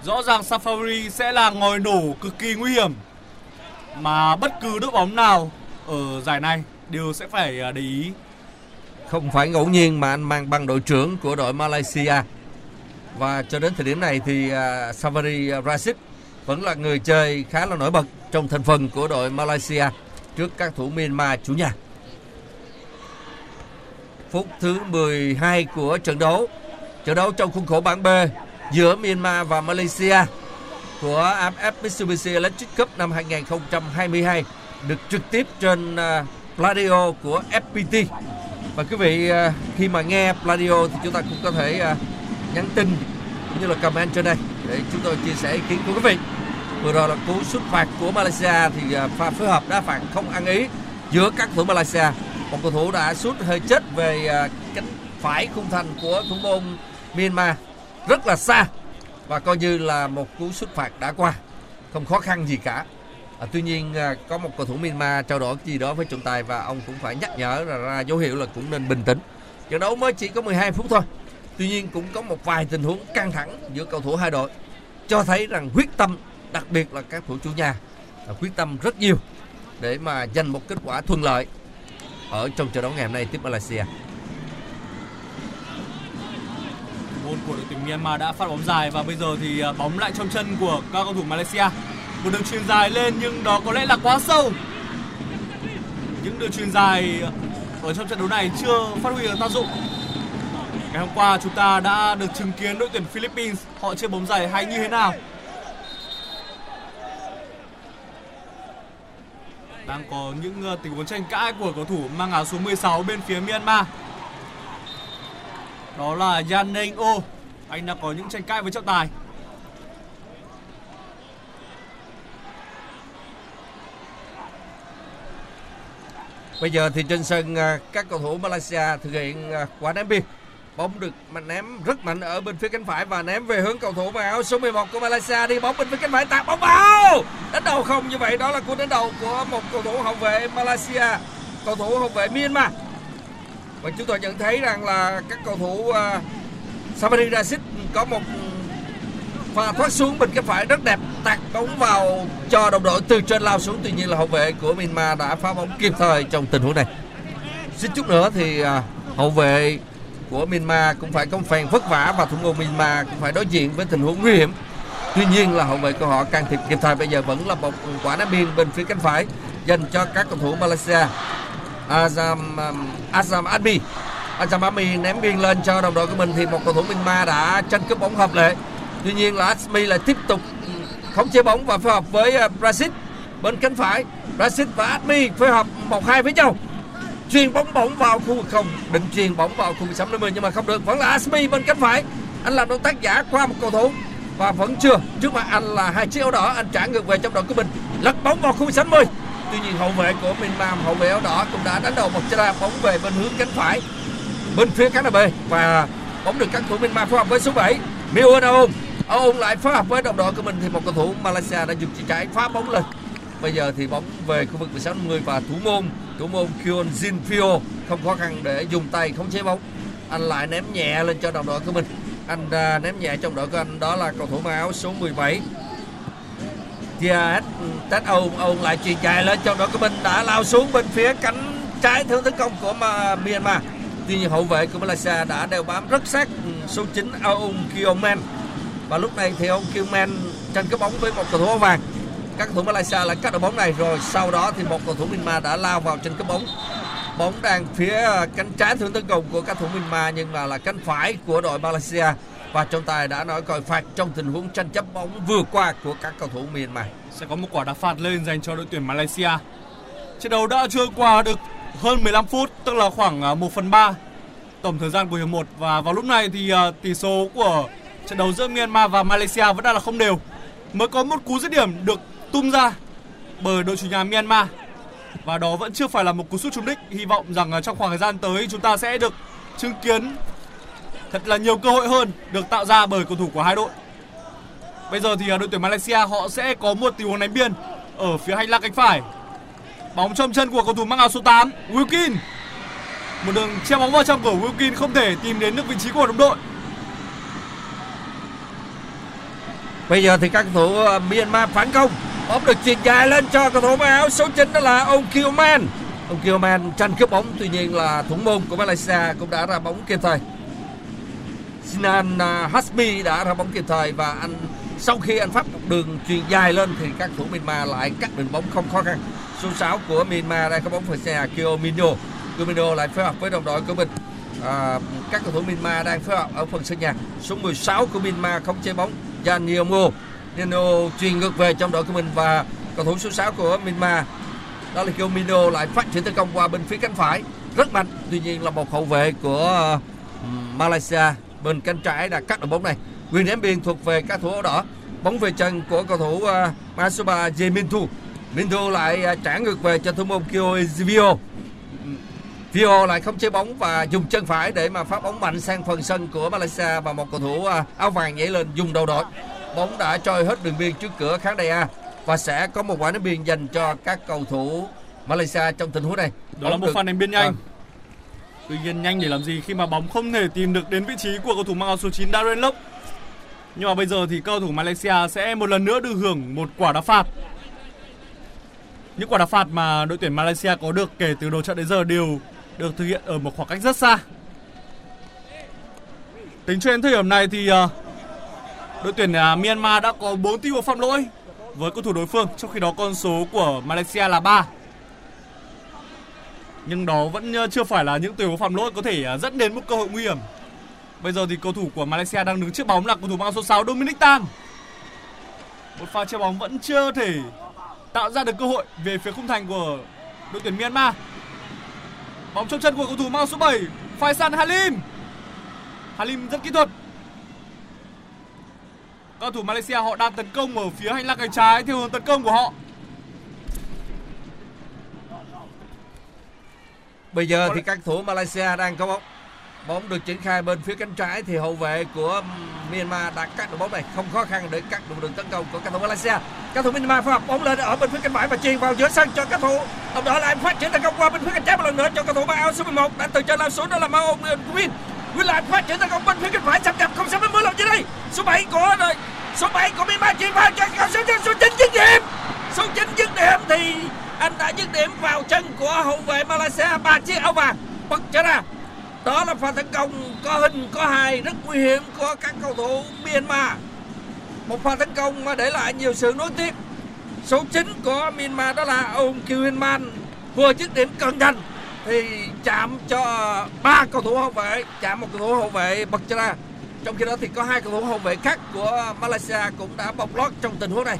Rõ ràng Safawi sẽ là ngòi nổ cực kỳ nguy hiểm mà bất cứ đội bóng nào ở giải này đều sẽ phải à, để ý. Không phải ngẫu nhiên mà anh mang băng đội trưởng của đội Malaysia. Và cho đến thời điểm này thì uh, Savari Rashid vẫn là người chơi khá là nổi bật trong thành phần của đội Malaysia trước các thủ Myanmar chủ nhà. Phút thứ 12 của trận đấu. Trận đấu trong khuôn khổ bảng B giữa Myanmar và Malaysia của AFF Mitsubishi Electric Cup năm 2022 được trực tiếp trên à, Pladio của FPT. Và quý vị à, khi mà nghe Pladio thì chúng ta cũng có thể à, nhắn tin cũng như là comment trên đây để chúng tôi chia sẻ ý kiến của quý vị. Vừa rồi là cú xuất phạt của Malaysia thì à, pha phối hợp đá phạt không ăn ý giữa các thủ Malaysia một cầu thủ đã sút hơi chết về cánh phải khung thành của thủ môn Myanmar rất là xa và coi như là một cú sút phạt đã qua không khó khăn gì cả à, tuy nhiên à, có một cầu thủ Myanmar trao đổi gì đó với trọng tài và ông cũng phải nhắc nhở là ra dấu hiệu là cũng nên bình tĩnh trận đấu mới chỉ có 12 phút thôi tuy nhiên cũng có một vài tình huống căng thẳng giữa cầu thủ hai đội cho thấy rằng quyết tâm đặc biệt là các thủ chủ nhà là quyết tâm rất nhiều để mà giành một kết quả thuận lợi ở trong trận đấu ngày hôm nay tiếp Malaysia. Môn của đội tuyển Myanmar đã phát bóng dài và bây giờ thì à, bóng lại trong chân của các cầu thủ Malaysia. Một đường truyền dài lên nhưng đó có lẽ là quá sâu. Những đường truyền dài ở trong trận đấu này chưa phát huy được tác dụng. Ngày hôm qua chúng ta đã được chứng kiến đội tuyển Philippines họ chơi bóng dài hay như thế nào. Đang có những ờ, tình huống tranh cãi của cầu thủ mang áo số 16 bên phía Myanmar. Đó là Yan Neng O. Anh đã có những tranh cãi với trọng tài. Bây giờ thì trên sân à, các cầu thủ Malaysia thực hiện à, quả ném biên. Bóng được mà ném rất mạnh ở bên phía cánh phải và ném về hướng cầu thủ mặc áo số 11 của Malaysia đi bóng bên phía cánh phải tạt bóng vào. Đánh đầu không như vậy đó là cú đánh đầu của một cầu thủ hậu vệ Malaysia, cầu thủ hậu vệ Myanmar. Và chúng tôi nhận thấy rằng là các cầu thủ à, uh, Samari Rashid có một pha thoát xuống bên cái phải rất đẹp, tạt bóng vào cho đồng đội từ trên lao xuống. Tuy nhiên là hậu vệ của Myanmar đã phá bóng kịp thời trong tình huống này. Xin chút nữa thì à, hậu vệ của Myanmar cũng phải có phèn vất vả và thủ môn Myanmar cũng phải đối diện với tình huống nguy hiểm. Tuy nhiên là hậu vệ của họ can thiệp kịp thời, bây giờ vẫn là một quả đá biên bên phía cánh phải dành cho các cầu thủ Malaysia. Azam um, Azam Admi Azam Admi ném biên lên cho đồng đội của mình thì một cầu thủ Myanmar đã tranh cướp bóng hợp lệ. Tuy nhiên là Asmi lại tiếp tục khống chế bóng và phối hợp với à, Brazil bên cánh phải. Brazil và Asmi phối hợp một hai với nhau. Truyền bóng bóng vào khu vực không, định truyền bóng vào khu vực 50 nhưng mà không được. Vẫn là Asmi bên cánh phải. Anh làm động tác giả qua một cầu thủ và vẫn chưa. Trước mặt anh là hai chiếc áo đỏ, anh trả ngược về trong đội của mình. Lật bóng vào khu vực 60. Tuy nhiên hậu vệ của Myanmar, hậu vệ áo đỏ cũng đã đánh đầu một chân bóng về bên hướng cánh phải bên phía cánh B và bóng được các thủ Myanmar phối hợp với số 7 Miu Aung ông lại phối hợp với đồng đội của mình thì một cầu thủ Malaysia đã dùng chân trái phá bóng lên. Bây giờ thì bóng về khu vực 16 50 và thủ môn thủ môn Kyon Jin không khó khăn để dùng tay khống chế bóng. Anh lại ném nhẹ lên cho đồng đội của mình. Anh uh, ném nhẹ trong đội của anh đó là cầu thủ mang áo số 17 Tiaet Tết Âu ông lại chuyền dài lên cho đội của mình đã lao xuống bên phía cánh trái thương tấn công của Myanmar. Tuy nhiên hậu vệ của Malaysia đã đeo bám rất sát ừ, số 9 Aung Kyoman và lúc này thì ông Killman tranh cái bóng với một cầu thủ áo vàng. Các cầu thủ Malaysia lại cắt được bóng này rồi. Sau đó thì một cầu thủ Myanmar đã lao vào trên cái bóng. Bóng đang phía cánh trái thương tấn công của các thủ Myanmar nhưng mà là cánh phải của đội Malaysia. Và trọng tài đã nói còi phạt trong tình huống tranh chấp bóng vừa qua của các cầu thủ Myanmar. Sẽ có một quả đá phạt lên dành cho đội tuyển Malaysia. Trận đấu đã trôi qua được hơn 15 phút, tức là khoảng à, 1 phần 3 tổng thời gian của hiệp 1 và vào lúc này thì à, tỷ số của trận đấu giữa Myanmar và Malaysia vẫn đang là không đều. Mới có một cú dứt điểm được tung ra bởi đội chủ nhà Myanmar và đó vẫn chưa phải là một cú sút trúng đích. Hy vọng rằng à, trong khoảng thời gian tới chúng ta sẽ được chứng kiến thật là nhiều cơ hội hơn được tạo ra bởi cầu thủ của hai đội. Bây giờ thì à, đội tuyển Malaysia họ sẽ có một tình huống đánh biên ở phía hành lang cánh phải. Bóng trong chân của cầu thủ mang áo số 8, Wilkin. Một đường che bóng vào trong của Wilkin không thể tìm đến được vị trí của đồng đội. Bây giờ thì các cầu thủ ờ, Myanmar phản công. Bóng được chuyền dài lên cho cầu thủ mang áo số 9 đó là ông Kilman. Ông Kilman tranh cướp bóng tuy nhiên là thủ môn của Malaysia cũng đã ra bóng kịp thời. Sinan ờ, Hasmi đã ra bóng kịp thời và anh sau khi anh phát một đường chuyền dài lên thì các thủ Myanmar lại cắt đường bóng không khó khăn. Số 6 của Myanmar đang có bóng phần xe Kyomino. Kyomino lại phối hợp với đồng đội của mình. À, các cầu thủ Myanmar đang phối hợp ở phần sân nhà. Số 16 của Myanmar không chơi bóng Janiomo Nino truyền ngược về trong đội của mình và cầu thủ số 6 của Myanmar. Đó là Kiomino lại phát triển tấn công qua bên phía cánh phải. Rất mạnh. Tuy nhiên là một hậu vệ của Malaysia bên cánh trái đã cắt được bóng này. Quyền ném biên thuộc về các thủ áo đỏ. Bóng về chân của cầu thủ ờ, Masuba Jemintu Minh Thu. Lại ờ, trả ngược về cho thủ môn Kyo Vio. Vio lại không chơi bóng và dùng chân phải để mà phát bóng mạnh sang phần sân của Malaysia và một cầu thủ à, áo vàng nhảy lên dùng đầu đội. Bóng đã trôi hết đường biên trước cửa khán đài A và sẽ có một quả ném biên dành cho các cầu thủ Malaysia trong tình huống này. Đó là Bóng một được- pha ném biên nhanh. À, Tuy nhiên nhanh để làm gì khi mà bóng không thể tìm được đến vị trí của cầu thủ mang áo số 9 Darren Lok. Nhưng mà bây giờ thì cầu thủ Malaysia sẽ một lần nữa được hưởng một quả đá phạt. Những quả đá phạt mà đội tuyển Malaysia có được kể từ đầu trận đến giờ đều được thực hiện ở một khoảng cách rất xa. Tính cho đến thời điểm này thì ờ, đội tuyển ờ, Myanmar đã có 4 tình huống phạm lỗi với cầu thủ đối phương, trong khi đó con số của Malaysia là 3 nhưng đó vẫn ờ, chưa phải là những tình huống phạm lỗi có thể dẫn đến một cơ hội nguy hiểm. Bây giờ thì cầu thủ của Malaysia đang đứng trước bóng là cầu thủ mang số 6 Dominic Tam. Một pha chơi bóng vẫn chưa thể tạo ra được cơ hội về phía khung thành của đội tuyển Myanmar. Bóng trong chân của cầu thủ mang số 7 Faisal Halim. Halim rất kỹ thuật. Cầu thủ Malaysia họ đang tấn công ở phía hành lang cánh trái theo hướng tấn công của họ. Bây giờ thì các thủ Malaysia đang có bóng. Bóng được triển khai bên phía cánh trái thì hậu vệ của Myanmar đã cắt được bóng này không khó khăn để cắt được đường tấn công của cầu thủ Malaysia. cầu thủ Myanmar phối hợp bóng lên ở bên phía cánh phải và chuyền vào giữa sân cho cầu thủ. Đồng đó lại phát triển tấn công qua bên phía cánh trái một lần nữa cho cầu thủ ba áo số 11 đã từ trên lao xuống đó là Mao Win. Win lại phát triển tấn công bên phía cánh phải sắp nhập không sắp đến mưa làm gì đây. Số 7 của rồi. Số 7 của Myanmar chuyền vào cho cầu số số 9 dứt điểm. Số 9 dứt điểm thì anh đã dứt điểm vào chân của hậu vệ Malaysia, ba chiếc áo vàng bật trở ra đó là pha tấn công có hình có hài rất nguy hiểm của các cầu thủ Myanmar. Một pha tấn công mà để lại nhiều sự nối tiếp số 9 của Myanmar đó là ông Kiều Man vừa dứt điểm cận thành thì chạm cho ba cầu thủ hậu vệ chạm một cầu thủ hậu vệ bật ra trong khi đó thì có hai cầu thủ hậu vệ khác của Malaysia cũng đã bọc lót trong tình huống này.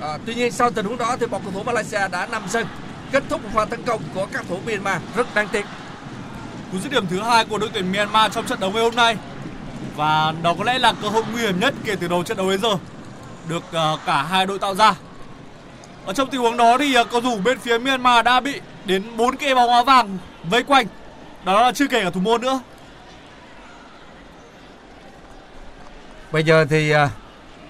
À, tuy nhiên sau tình huống đó thì một cầu thủ Malaysia đã nằm sân kết thúc một pha tấn công của các thủ Myanmar. Rất đáng tiếc. Cú dứt điểm thứ hai của đội tuyển Myanmar trong trận đấu ngày hôm nay. Và đó có lẽ là cơ hội nguy hiểm nhất kể từ đầu trận đấu đến giờ được ờ, cả hai đội tạo ra. Ở trong tình huống đó thì ờ, cầu thủ bên phía Myanmar đã bị đến 4 cây bóng áo vàng vây quanh. Đó là chưa kể cả thủ môn nữa. Bây giờ thì ờ,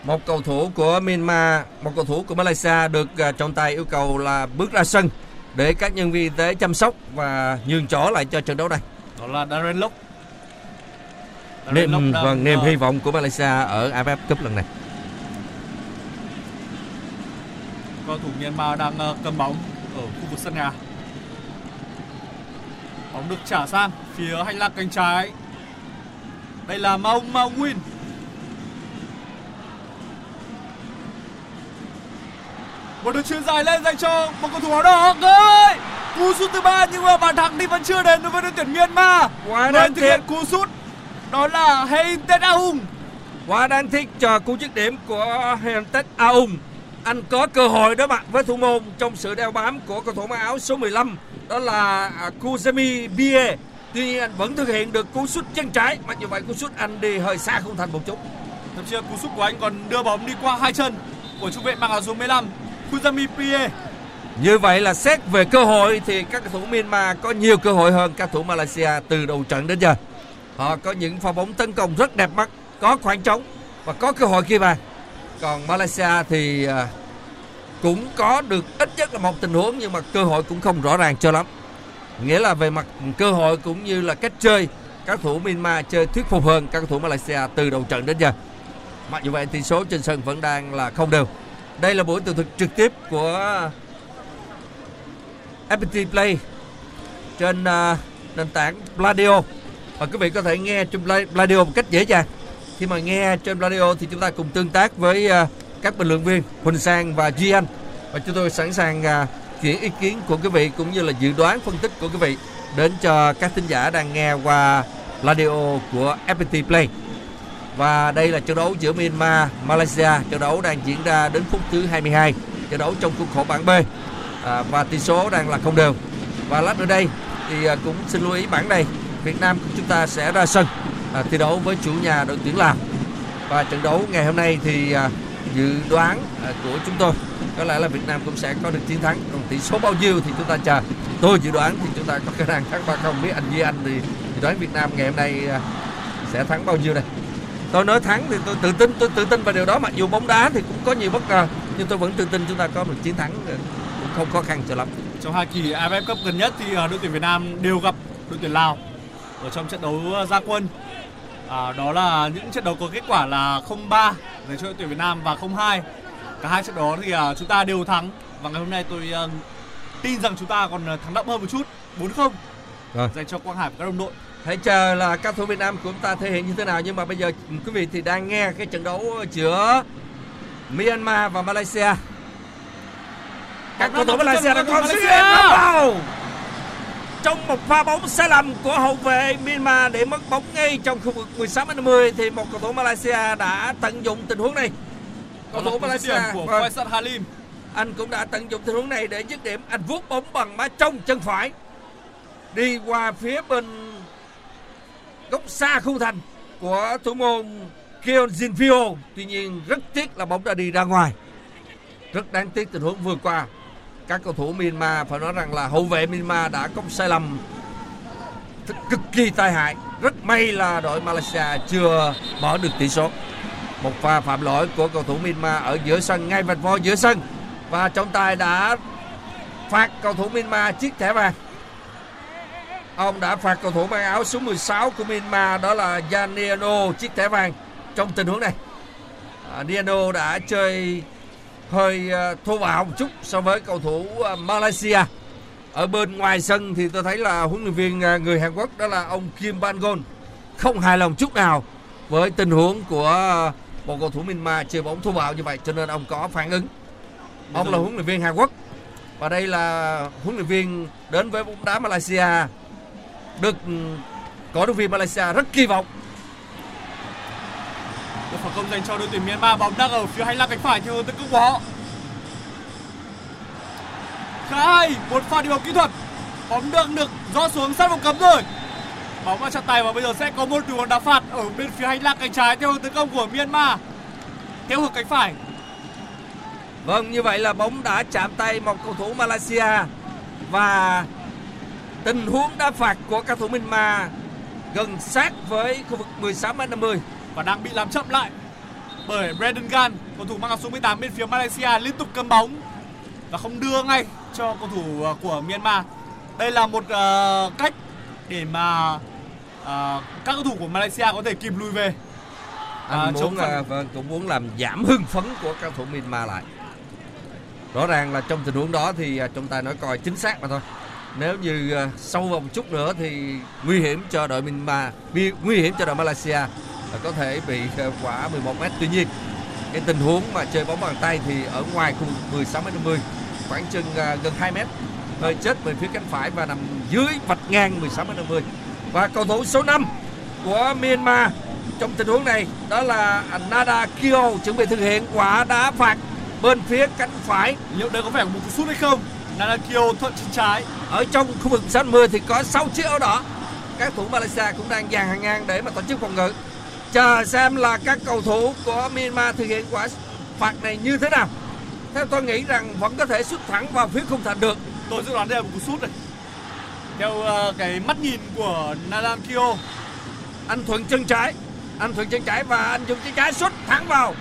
một cầu thủ của Myanmar, một cầu thủ của Malaysia được trọng tài yêu cầu là bước ra sân để các nhân viên y tế chăm sóc và nhường chỗ lại cho trận đấu này. Đó là Darren. Darren Niềm Lock đang, vâng, niềm ờ, hy vọng của Malaysia ở AFF Cup lần này. cầu thủ Myanmar đang ờ, cầm bóng ở khu vực sân nhà. Bóng được trả sang phía hành lang cánh trái. Đây là Mao Mao Một đường chuyền dài lên dành cho một cầu thủ áo đỏ. Ơi! Cú sút thứ ba nhưng mà bàn thắng thì vẫn chưa đến đối với đội tuyển Myanmar. Quá đáng thực hiện cú sút đó là Hein Tet Aung. Quá đáng tiếc cho cú dứt điểm của Hentet Aung. Anh có cơ hội đối mặt với thủ môn trong sự đeo bám của cầu thủ mang áo số 15 đó là à, Kuzemi Bie. Tuy nhiên anh vẫn thực hiện được cú sút chân trái, mặc dù vậy cú sút anh đi hơi xa khung thành một chút. Thậm chí cú sút của anh còn đưa bóng đi qua hai chân của trung vệ mang áo số 15 Kuzami Pie. Như vậy là xét về cơ hội thì các cầu thủ Myanmar có nhiều cơ hội hơn các thủ Malaysia từ đầu trận đến giờ. Họ có những pha bóng tấn công rất đẹp mắt, có khoảng trống và có cơ hội ghi bàn. Còn Malaysia thì à, cũng có được ít nhất là một tình huống nhưng mà cơ hội cũng không rõ ràng cho lắm. Nghĩa là về mặt cơ hội cũng như là cách chơi, các thủ Myanmar chơi thuyết phục hơn các cầu thủ Malaysia từ đầu trận đến giờ. Mặc dù vậy tỷ số trên sân vẫn đang là không đều. Đây là buổi tường thuật trực tiếp của FPT Play trên uh, nền tảng Pladio và quý vị có thể nghe trên Pladio một cách dễ dàng. Khi mà nghe trên Pladio thì chúng ta cùng tương tác với uh, các bình luận viên Huỳnh Sang và Duy Anh và chúng tôi sẵn sàng à, uh, chuyển ý kiến của quý vị cũng như là dự đoán phân tích của quý vị đến cho các thính giả đang nghe qua Radio của FPT Play. Và đây là trận đấu giữa Myanmar, Malaysia. Trận đấu đang diễn ra đến phút thứ 22. Trận đấu trong khuôn khổ bảng B. À, và tỷ số đang là không đều. Và lát nữa đây thì à, cũng xin lưu ý bảng này. Việt Nam của chúng ta sẽ ra sân à, thi đấu với chủ nhà đội tuyển Lào. Và trận đấu ngày hôm nay thì à, dự đoán à, của chúng tôi có lẽ là Việt Nam cũng sẽ có được chiến thắng còn tỷ số bao nhiêu thì chúng ta chờ tôi dự đoán thì chúng ta có khả năng thắng ba không biết anh Duy Anh thì dự đoán Việt Nam ngày hôm nay à, sẽ thắng bao nhiêu đây tôi nói thắng thì tôi tự tin tôi tự tin vào điều đó mặc dù bóng đá thì cũng có nhiều bất ngờ nhưng tôi vẫn tự tin chúng ta có một chiến thắng à, cũng không khó khăn cho lắm Trong hai kỳ AFF Cup gần nhất thì ờ, đội tuyển Việt Nam đều gặp đội tuyển Lào ở trong trận đấu ờ, gia quân. À, đó là những trận đấu có kết quả là 0-3 dành cho đội tuyển Việt Nam và 0-2. Cả hai trận đó thì ờ, chúng ta đều thắng và ngày hôm nay tôi ờ, tin rằng chúng ta còn ờ, thắng đậm hơn một chút 4-0 Rồi. dành cho Quang Hải và các đồng đội. Hãy chờ là các thủ Việt Nam của chúng ta thể hiện như thế nào nhưng mà bây giờ quý vị thì đang nghe cái trận đấu giữa Myanmar và Malaysia. Các cầu thủ Malaysia đã còn xuyên vào trong một pha bóng sai lầm của hậu vệ Myanmar để mất bóng ngay trong khu vực 16 10 thì một cầu thủ Malaysia đã tận dụng tình huống này. Cầu thủ Malaysia của vâng, Faisal Halim. anh cũng đã tận dụng tình huống này để dứt điểm anh vuốt bóng bằng má trong chân phải đi qua phía bên góc xa không thành của thủ môn Kion Jinfio. tuy nhiên rất tiếc là bóng đã đi ra ngoài. Rất đáng tiếc tình huống vừa qua. Các cầu thủ Myanmar phải nói rằng là hậu vệ Myanmar đã có sai lầm cực kỳ tai hại. Rất may là đội Malaysia chưa mở được tỷ số. Một pha phạm lỗi của cầu thủ Myanmar ở giữa sân, ngay vạch voi giữa sân. Và trọng tài đã phạt cầu thủ Myanmar chiếc thẻ vàng ông đã phạt cầu thủ mang áo số 16 của Myanmar đó là Janiano chiếc thẻ vàng trong tình huống này à, Niano đã chơi hơi à, thô bạo một chút so với cầu thủ à, Malaysia. Ở bên ngoài sân thì tôi thấy là huấn luyện viên à, người Hàn Quốc đó là ông Kim Bangon không hài lòng chút nào với tình huống của một cầu thủ Myanmar chơi bóng thô bạo như vậy cho nên ông có phản ứng. Ông là huấn luyện viên Hàn Quốc và đây là huấn luyện viên đến với bóng đá Malaysia được ừ, cổ động viên Malaysia rất kỳ vọng Một phản công dành cho đội tuyển Myanmar bóng đang ở phía hành lang cánh phải theo hướng tấn công của họ. Khá hay, một pha đi bóng kỹ thuật. Bóng được được do xuống sát vòng cấm rồi. Bóng vào chặn tay và bây giờ sẽ có một đường đá phạt ở bên phía hành lang cánh trái theo hướng tấn công của Myanmar. Theo hướng cánh phải. Vâng, như vậy là bóng đã chạm tay một cầu thủ Malaysia và tình huống đá phạt của cầu thủ Myanmar gần sát với khu vực 16 m 50. và đang bị làm chậm lại bởi Brandon Gan, cầu thủ mang áo số 18 bên phía Malaysia liên tục cầm bóng và không đưa ngay cho cầu thủ ờ, của Myanmar. Đây là một ờ, cách để mà ờ, các cầu thủ của Malaysia có thể kịp lùi về. Anh À, muốn phần- vâng, cũng muốn làm giảm hưng phấn của cầu thủ Myanmar lại. Rõ ràng là trong tình huống đó thì trọng tài nói coi chính xác mà thôi. Nếu như à, sâu vào một chút nữa thì nguy hiểm cho đội Myanmar, nguy, nguy hiểm cho đội Malaysia là có thể bị ờ, quả 11 m. Tuy nhiên cái tình huống mà chơi bóng bằng tay thì ở ngoài khu 16 m 50 khoảng chừng ờ, gần 2 m hơi chết về phía cánh phải và nằm dưới vạch ngang 16 m 50 và cầu thủ số 5 của Myanmar trong tình huống này đó là Nada Kyo chuẩn bị thực hiện quả đá phạt bên phía cánh phải Liệu đây có phải là một cú sút hay không? Nanakio thuận chân trái. ở trong khu vực 60 thì có 6 chiếc áo đỏ các thủ Malaysia cũng đang dàn hàng ngang để mà tổ chức phòng ngự. Chờ xem là các cầu thủ của Myanmar thực hiện quả phạt này như thế nào. Theo tôi nghĩ rằng vẫn có thể xuất thẳng vào phía khung thành được. Tôi dự đoán đây là một cú sút này. Theo ờ, cái mắt nhìn của Nanakio anh thuận chân trái. Anh thuận chân trái và anh dùng chân trái xuất thẳng vào.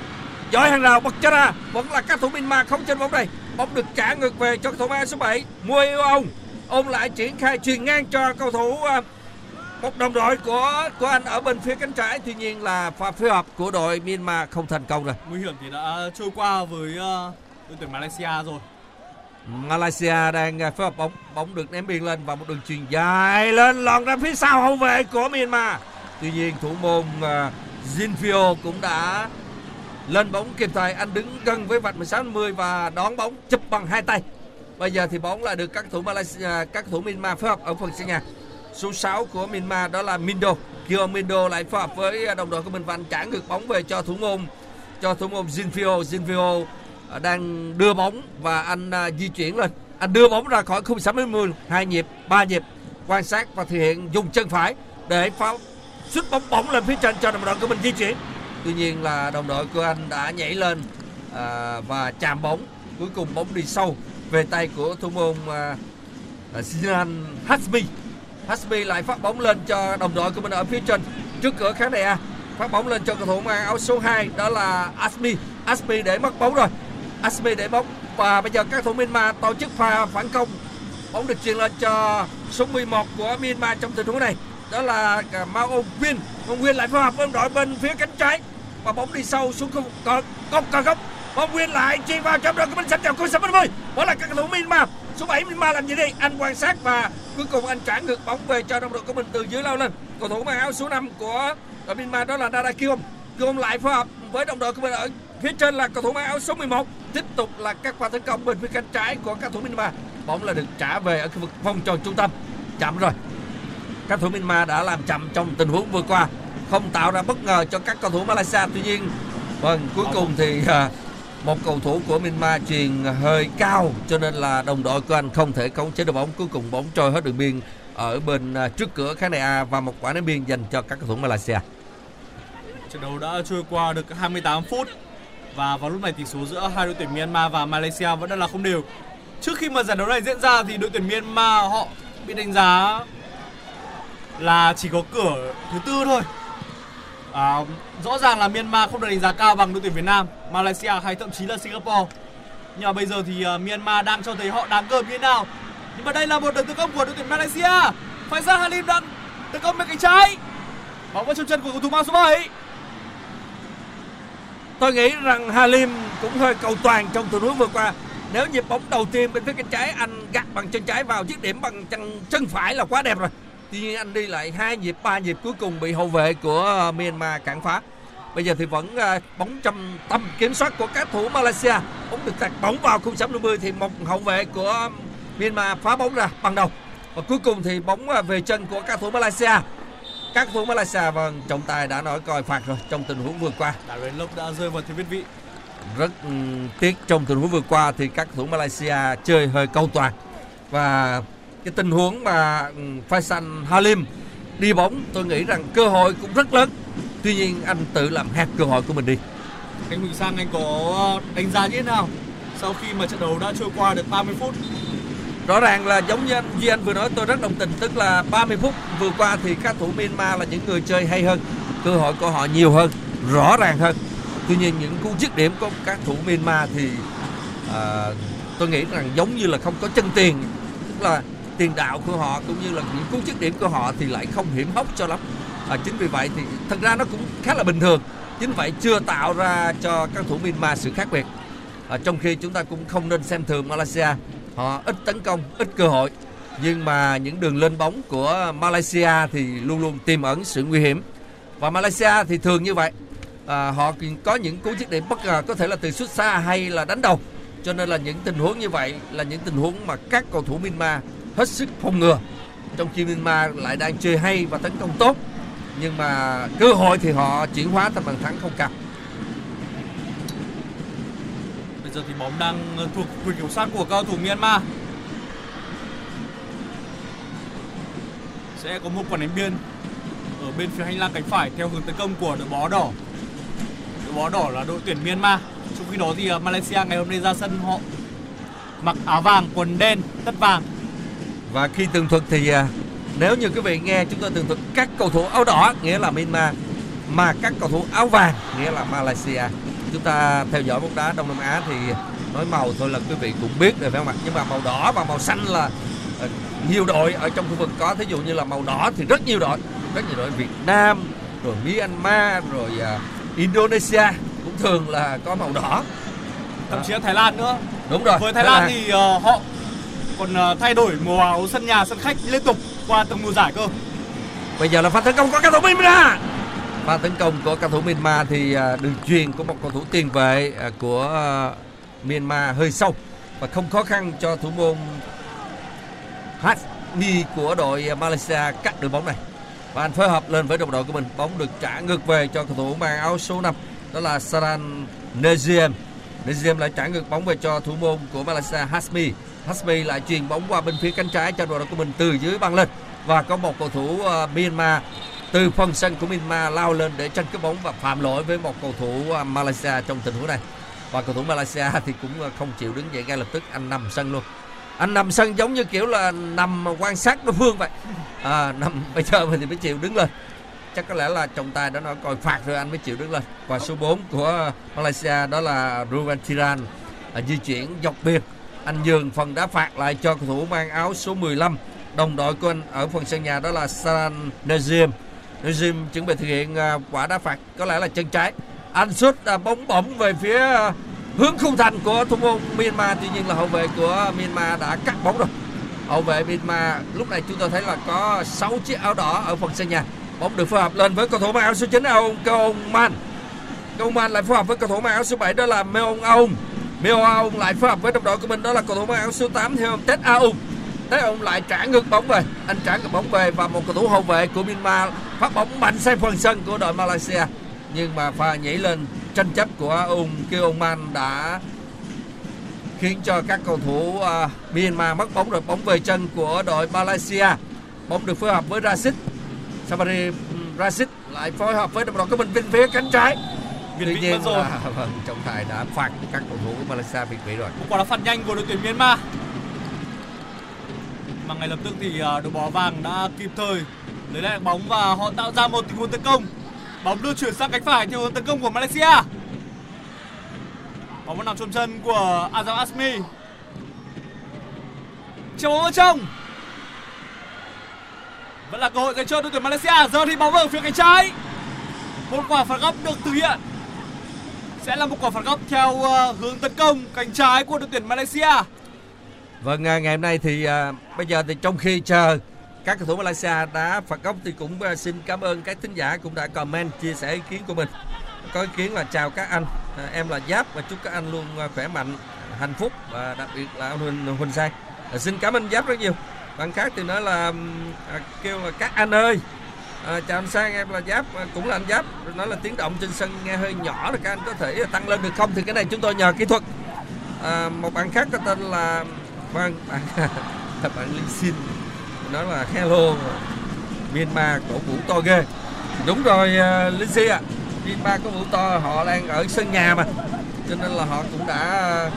Giỏi hàng rào bật cho ra. Vẫn là các thủ Myanmar không trên bóng đây bóng được trả ngược về cho cầu thủ số 7 mua yêu ông. Ôm lại triển khai truyền ngang cho cầu thủ à, một đồng đội của của anh ở bên phía cánh trái. Tuy nhiên là pha phối hợp của đội Myanmar không thành công rồi. Nguy hiểm thì đã trôi qua với ờ, đội tuyển Malaysia rồi. Malaysia đang à, phối hợp bóng bóng được ném biên lên và một đường chuyền dài lên lòn ra phía sau hậu vệ của Myanmar. Tuy nhiên thủ môn uh, cũng đã lên bóng kịp thời anh đứng gần với vạch 16 và đón bóng, chụp bằng hai tay. Bây giờ thì bóng lại được các thủ Malaysia à, các thủ Myanmar phối hợp ở phần sân nhà. Số 6 của Myanmar đó là Mindo. Kyo Mindo lại phối hợp với à, đồng đội của mình và anh trả ngược bóng về cho thủ môn, cho thủ môn Jinfio. Jinfio à, đang đưa bóng và anh di chuyển lên. Anh đưa bóng ra khỏi khung 60 hai nhịp, ba nhịp, quan sát và thực hiện dùng chân phải để pháo xuất bóng bóng lên phía trên cho đồng đội của mình di chuyển tuy nhiên là đồng đội của anh đã nhảy lên à, và chạm bóng. Cuối cùng bóng đi sâu về tay của thủ môn à, à Sinan Hasmi Hasmi lại phát bóng lên cho đồng đội của mình ở phía trên trước cửa khán đài A. Phát bóng lên cho cầu thủ mang áo số 2 đó là Asmi Asmi để mất bóng rồi. Asmi để bóng và bây giờ các thủ Myanmar tổ chức pha phản công. Bóng được truyền lên cho số 11 của Myanmar trong tình huống này đó là à, Mao Ong Win Ong lại phối hợp với đội bên phía cánh trái và bóng đi sâu xuống khu vực cột góc cột góc bóng Win lại chuyền vào trong đội của mình sạch chào sập sắp 50 đó là các cầu thủ Myanmar. Số 7 Myanmar làm gì đi anh quan sát và cuối cùng anh trả ngược bóng về cho đồng đội của mình từ dưới lao lên. Cầu thủ mang áo số 5 của đội Myanmar đó là Dada Kiom. Kiom lại phối hợp với đồng đội của mình ở phía trên là cầu thủ mang áo số 11 tiếp tục là các pha tấn công bên phía cánh trái của các thủ Myanmar. Bóng là được trả về ở khu vực vòng tròn trung tâm. Chậm rồi các thủ Myanmar đã làm chậm trong tình huống vừa qua, không tạo ra bất ngờ cho các cầu thủ Malaysia. Tuy nhiên vâng cuối cùng thì à, một cầu thủ của Myanmar truyền hơi cao, cho nên là đồng đội của anh không thể khống chế được bóng. Cuối cùng bóng trôi hết đường biên ở bên à, trước cửa khán đài A và một quả ném biên dành cho các cầu thủ Malaysia. Trận đấu đã trôi qua được 28 phút và vào lúc này tỷ số giữa hai đội tuyển Myanmar và Malaysia vẫn đang là không đều. Trước khi mà giải đấu này diễn ra thì đội tuyển Myanmar họ bị đánh giá là chỉ có cửa thứ tư thôi. À, rõ ràng là Myanmar không được đánh giá cao bằng đội tuyển Việt Nam, Malaysia hay thậm chí là Singapore. Nhưng mà bây giờ thì uh, Myanmar đang cho thấy họ đáng gờm như thế nào. Nhưng mà đây là một đợt tấn công của đội tuyển Malaysia. Faisal Halim đang tấn công bên cánh trái. Bóng vào trong chân của cầu thủ mang số 7. Tôi nghĩ rằng Halim cũng hơi cầu toàn trong tình huống vừa qua. Nếu nhịp bóng đầu tiên bên phía cánh trái anh gạt bằng chân trái vào dứt điểm bằng chân chân phải là quá đẹp rồi. Tuy nhiên anh đi lại hai nhịp ba nhịp cuối cùng bị hậu vệ của Myanmar cản phá. Bây giờ thì vẫn à, bóng trong tầm kiểm soát của các thủ Malaysia. Bóng được tạt bóng vào khung sắm 50 thì một hậu vệ của Myanmar phá bóng ra bằng đầu. Và cuối cùng thì bóng về chân của các thủ Malaysia. Các thủ Malaysia vâng trọng tài đã nói coi phạt rồi trong tình huống vừa qua. Đà Rên Lốc đã rơi vào thế biết vị. rất ừm, tiếc trong tình huống vừa qua thì các thủ Malaysia chơi hơi câu toàn và cái tình huống mà ừm, Faisal Halim đi bóng tôi nghĩ rằng cơ hội cũng rất lớn. Tuy nhiên anh tự làm hạt cơ hội của mình đi. Anh Huỳnh Sang anh có đánh giá như thế nào sau khi mà trận đấu đã trôi qua được 30 phút? rõ ràng là giống như anh Duy Anh vừa nói tôi rất đồng tình. Tức là 30 phút vừa qua thì các thủ Myanmar là những người chơi hay hơn cơ hội của họ nhiều hơn rõ ràng hơn. Tuy nhiên những cú dứt điểm của các thủ Myanmar thì à, tôi nghĩ rằng giống như là không có chân tiền. Tức là tiền đạo của họ cũng như là những cú dứt điểm của họ thì lại không hiểm hóc cho lắm. À, chính vì vậy thì thật ra nó cũng khá là bình thường. Chính vậy chưa tạo ra cho các thủ Myanmar sự khác biệt. À, trong khi chúng ta cũng không nên xem thường Malaysia. Họ ít tấn công ít cơ hội. Nhưng mà những đường lên bóng của Malaysia thì luôn luôn tiềm ẩn sự nguy hiểm. Và Malaysia thì thường như vậy. À, họ có những cú dứt điểm bất ngờ có thể là từ xuất xa hay là đánh đầu. Cho nên là những tình huống như vậy là những tình huống mà các cầu thủ Myanmar hết sức phòng ngừa trong khi Myanmar lại đang chơi hay và tấn công tốt nhưng mà cơ hội thì họ chuyển hóa thành bàn thắng không cao Bây giờ thì bóng đang thuộc quyền kiểm soát của cao thủ Myanmar. Sẽ có một quả đánh biên ở bên phía hành lang cánh phải theo hướng tấn công của đội bó đỏ. Đội bó đỏ là đội tuyển Myanmar. Trong khi đó thì à, Malaysia ngày hôm nay ra sân họ mặc áo vàng, quần đen, tất vàng. Và khi tường thuật thì à, nếu như quý vị nghe chúng tôi tường thuật các cầu thủ áo đỏ nghĩa là Myanmar mà các cầu thủ áo vàng nghĩa là Malaysia. Chúng ta theo dõi bóng đá Đông Nam Á thì nói màu thôi là quý vị cũng biết rồi phải không ạ? Nhưng mà màu đỏ và màu xanh là ờ, nhiều đội ở trong khu vực có thí dụ như là màu đỏ thì rất nhiều đội, rất nhiều đội Việt Nam, rồi Myanmar, rồi à, Indonesia cũng thường là có màu đỏ. Thậm chí là Thái Lan nữa. Đúng rồi. Với Thái Lan thì ờ, họ còn ờ, thay đổi màu áo sân nhà, sân khách liên tục qua từng mùa giải cơ. Bây giờ là pha tấn công của cầu thủ Myanmar. Pha tấn công của cầu thủ Myanmar thì ờ, đường truyền của một cầu thủ tiền vệ ờ, của Myanmar hơi sâu và không khó khăn cho thủ môn Hasmi của đội Malaysia cắt được bóng này. Và anh phối hợp lên với đồng đội của mình, bóng được trả ngược về cho cầu thủ mang áo số 5 đó là Saran Neziem. Neziem lại trả ngược bóng về cho thủ môn của Malaysia Hasmi. Hasmi lại truyền bóng qua bên phía cánh trái cho đội của mình từ dưới băng lên. Và có một cầu thủ ờ, Myanmar từ phần sân của Myanmar lao lên để tranh cái bóng và phạm lỗi với một cầu thủ ờ, Malaysia trong tình huống này. và cầu thủ Malaysia thì cũng ờ, không chịu đứng dậy ngay lập tức anh nằm sân luôn. Anh nằm sân giống như kiểu là nằm quan sát đối phương vậy. À, nằm bây giờ thì mới chịu đứng lên. Chắc có lẽ là trọng tài đã nói coi phạt rồi anh mới chịu đứng lên. Và số 4 của Malaysia đó là Ruben Tiran à, di chuyển dọc biên anh Dương phần đá phạt lại cho cầu thủ mang áo số 15 đồng đội của anh ở phần sân nhà đó là Saran Nazim. Nazim chuẩn bị thực hiện à, quả đá phạt có lẽ là chân trái. Anh sút bóng bổng về phía à, hướng khung thành của thủ môn Myanmar. Tuy nhiên là hậu vệ của Myanmar đã cắt bóng rồi. Hậu vệ Myanmar lúc này chúng tôi thấy là có 6 chiếc áo đỏ ở phần sân nhà. Bóng được phối hợp lên với cầu thủ mang áo số 9 ông Công Man. Công Man lại phối hợp với cầu thủ mang áo số 7 đó là Meong ông Meong Aung lại phối hợp với đồng đội của mình đó là cầu thủ mang áo số 8 theo ông Tết Aung tết Aung lại trả ngược bóng về. Anh trả ngược bóng về và một cầu thủ hậu vệ của Myanmar phát bóng mạnh sang phần sân của đội Malaysia. Nhưng mà pha nhảy lên tranh chấp của Aung Kêu Man đã khiến cho các cầu thủ uh, Myanmar mất bóng rồi bóng về chân của đội Malaysia. Bóng được phối hợp với Rashid. Sabari ừ, Rashid lại phối hợp với đồng đội của mình bên phía cánh trái. Việt nhiên mất rồi. là vâng, trọng tài đã phạt các cầu thủ của Malaysia việt vị rồi Một quả đá phạt nhanh của đội tuyển Myanmar. Mà ngay lập tức thì à, đội bóng vàng đã kịp thời lấy lại bóng và họ tạo ra một tình huống tấn công. Bóng đưa chuyển sang cánh phải theo hướng tấn công của Malaysia. Bóng vẫn nằm trong chân của Azam Asmi. Chiều bóng ở trong. Vẫn là cơ hội dành cho đội tuyển Malaysia. Giờ thì bóng ở phía cánh trái. Một quả phạt góc được thực hiện sẽ là một quả phạt góc theo ờ, hướng tấn công cánh trái của đội tuyển Malaysia. Vâng, à, ngày hôm nay thì à, bây giờ thì trong khi chờ các cầu thủ Malaysia đã phạt góc thì cũng à, xin cảm ơn các thính giả cũng đã comment chia sẻ ý kiến của mình. Có ý kiến là chào các anh, em là Giáp và chúc các anh luôn khỏe mạnh, hạnh phúc và đặc biệt là ông Huỳnh Huỳnh Sang. Xin cảm ơn Giáp rất nhiều. Bạn khác thì nói là kêu là các anh ơi. À, chào anh Sang em là Giáp ờ, cũng là anh Giáp. Nói là tiếng động trên sân nghe hơi nhỏ rồi các anh có thể ờ, tăng lên được không? Thì cái này chúng tôi nhờ kỹ thuật. À, một bạn khác có tên là vâng bạn bạn Linh Xin nói là hello Myanmar cổ vũ to ghê. Đúng rồi uh, Linh Xin ạ. Myanmar cổ vũ to họ đang ở sân nhà mà. Cho nên là họ cũng đã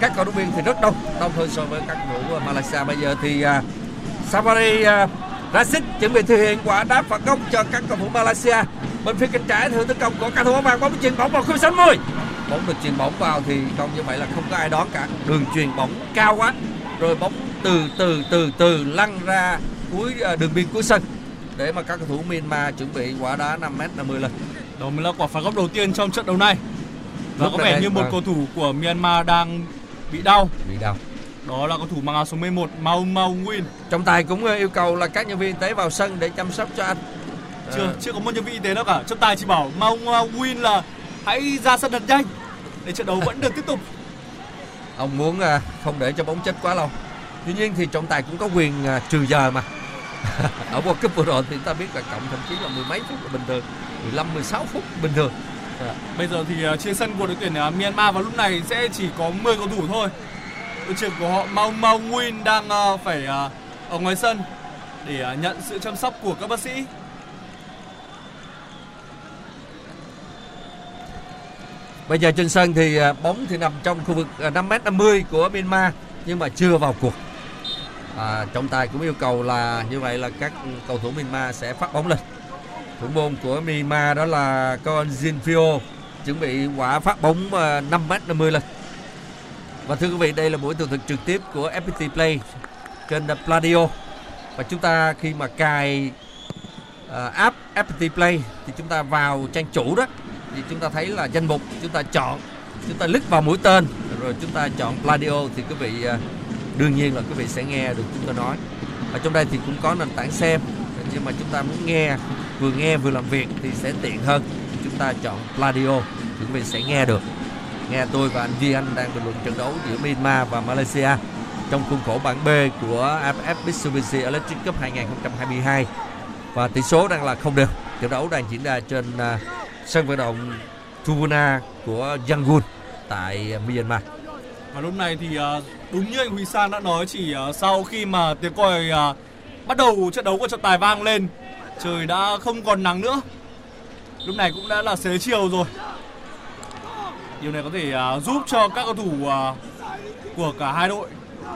các cầu thủ viên thì rất đông đông hơn so với các cầu thủ Malaysia. Bây giờ thì uh, Safari uh, Rashid chuẩn bị thực hiện quả đá phạt góc cho các cầu thủ Malaysia bên phía cánh trái theo tấn công của các thủ mang bóng chuyền bóng vào khung 60 bóng được chuyền bóng vào thì không như vậy là không có ai đón cả đường chuyền bóng cao quá rồi bóng từ từ từ từ lăn ra cuối à, đường biên cuối sân để mà các cầu thủ Myanmar chuẩn bị quả đá 5m50 lên Đó mới là quả phạt góc đầu tiên trong trận đấu này. Và Lúc có vẻ như một vâng. cầu thủ của Myanmar đang bị đau. bị đau Đó là cầu thủ mang áo số 11 Mau Mau Win. trọng tài cũng ờ, yêu cầu là các nhân viên y tế vào sân để chăm sóc cho anh Chưa Ờ, chưa có một nhân viên y tế nào cả. Trọng tài chỉ bảo Mau Mau Win là hãy ra sân thật nhanh để trận đấu vẫn được tiếp tục. ông muốn à, không để cho bóng chết quá lâu tuy nhiên thì trọng tài cũng có quyền à, trừ giờ mà ở World Cup vừa rồi thì ta biết là cộng thậm chí là mười mấy phút là bình thường 15 16 phút bình thường Bây giờ thì ờ, trên sân của đội tuyển ờ, Myanmar vào lúc này sẽ chỉ có 10 cầu thủ thôi. Đội trưởng của họ Mau Mau Win đang ờ, phải ờ, ở ngoài sân để ờ, nhận sự chăm sóc của các bác sĩ. Bây giờ trên sân thì bóng thì nằm trong khu vực à, 5m50 của Myanmar nhưng mà chưa vào cuộc. À, trọng tài cũng yêu cầu là như vậy là các cầu thủ Myanmar sẽ phát bóng lên. Thủ môn của Myanmar đó là con Jinfio chuẩn bị quả phát bóng à, 5m50 lên. Và thưa quý vị đây là buổi tường thuật trực tiếp của FPT Play trên Pladio. Và chúng ta khi mà cài uh, app FPT Play thì chúng ta vào trang chủ đó thì chúng ta thấy là danh mục chúng ta chọn chúng ta lít vào mũi tên rồi chúng ta chọn Pladio thì quý vị uh, đương nhiên là quý vị sẽ nghe được chúng tôi nói. Ở trong đây thì cũng có nền tảng xem nhưng mà chúng ta muốn nghe vừa nghe vừa làm việc thì sẽ tiện hơn. Chúng ta chọn Pladio thì quý vị sẽ nghe được nghe tôi và anh Duy Anh đang bình luận trận đấu giữa Myanmar và Malaysia trong khuôn khổ bảng B của AFF Mitsubishi Electric Cup 2022 và tỷ số đang là không đều trận đấu đang diễn ra trên uh, sân vận động Tuvuna của Yangon tại Myanmar. Và lúc này thì uh, đúng như anh Huy San đã nói chỉ uh, sau khi mà tiếng còi uh, bắt đầu trận đấu của trọng tài vang lên trời đã không còn nắng nữa. Lúc này cũng đã là xế chiều rồi. Điều này có thể uh, giúp cho các cầu thủ uh, của cả hai đội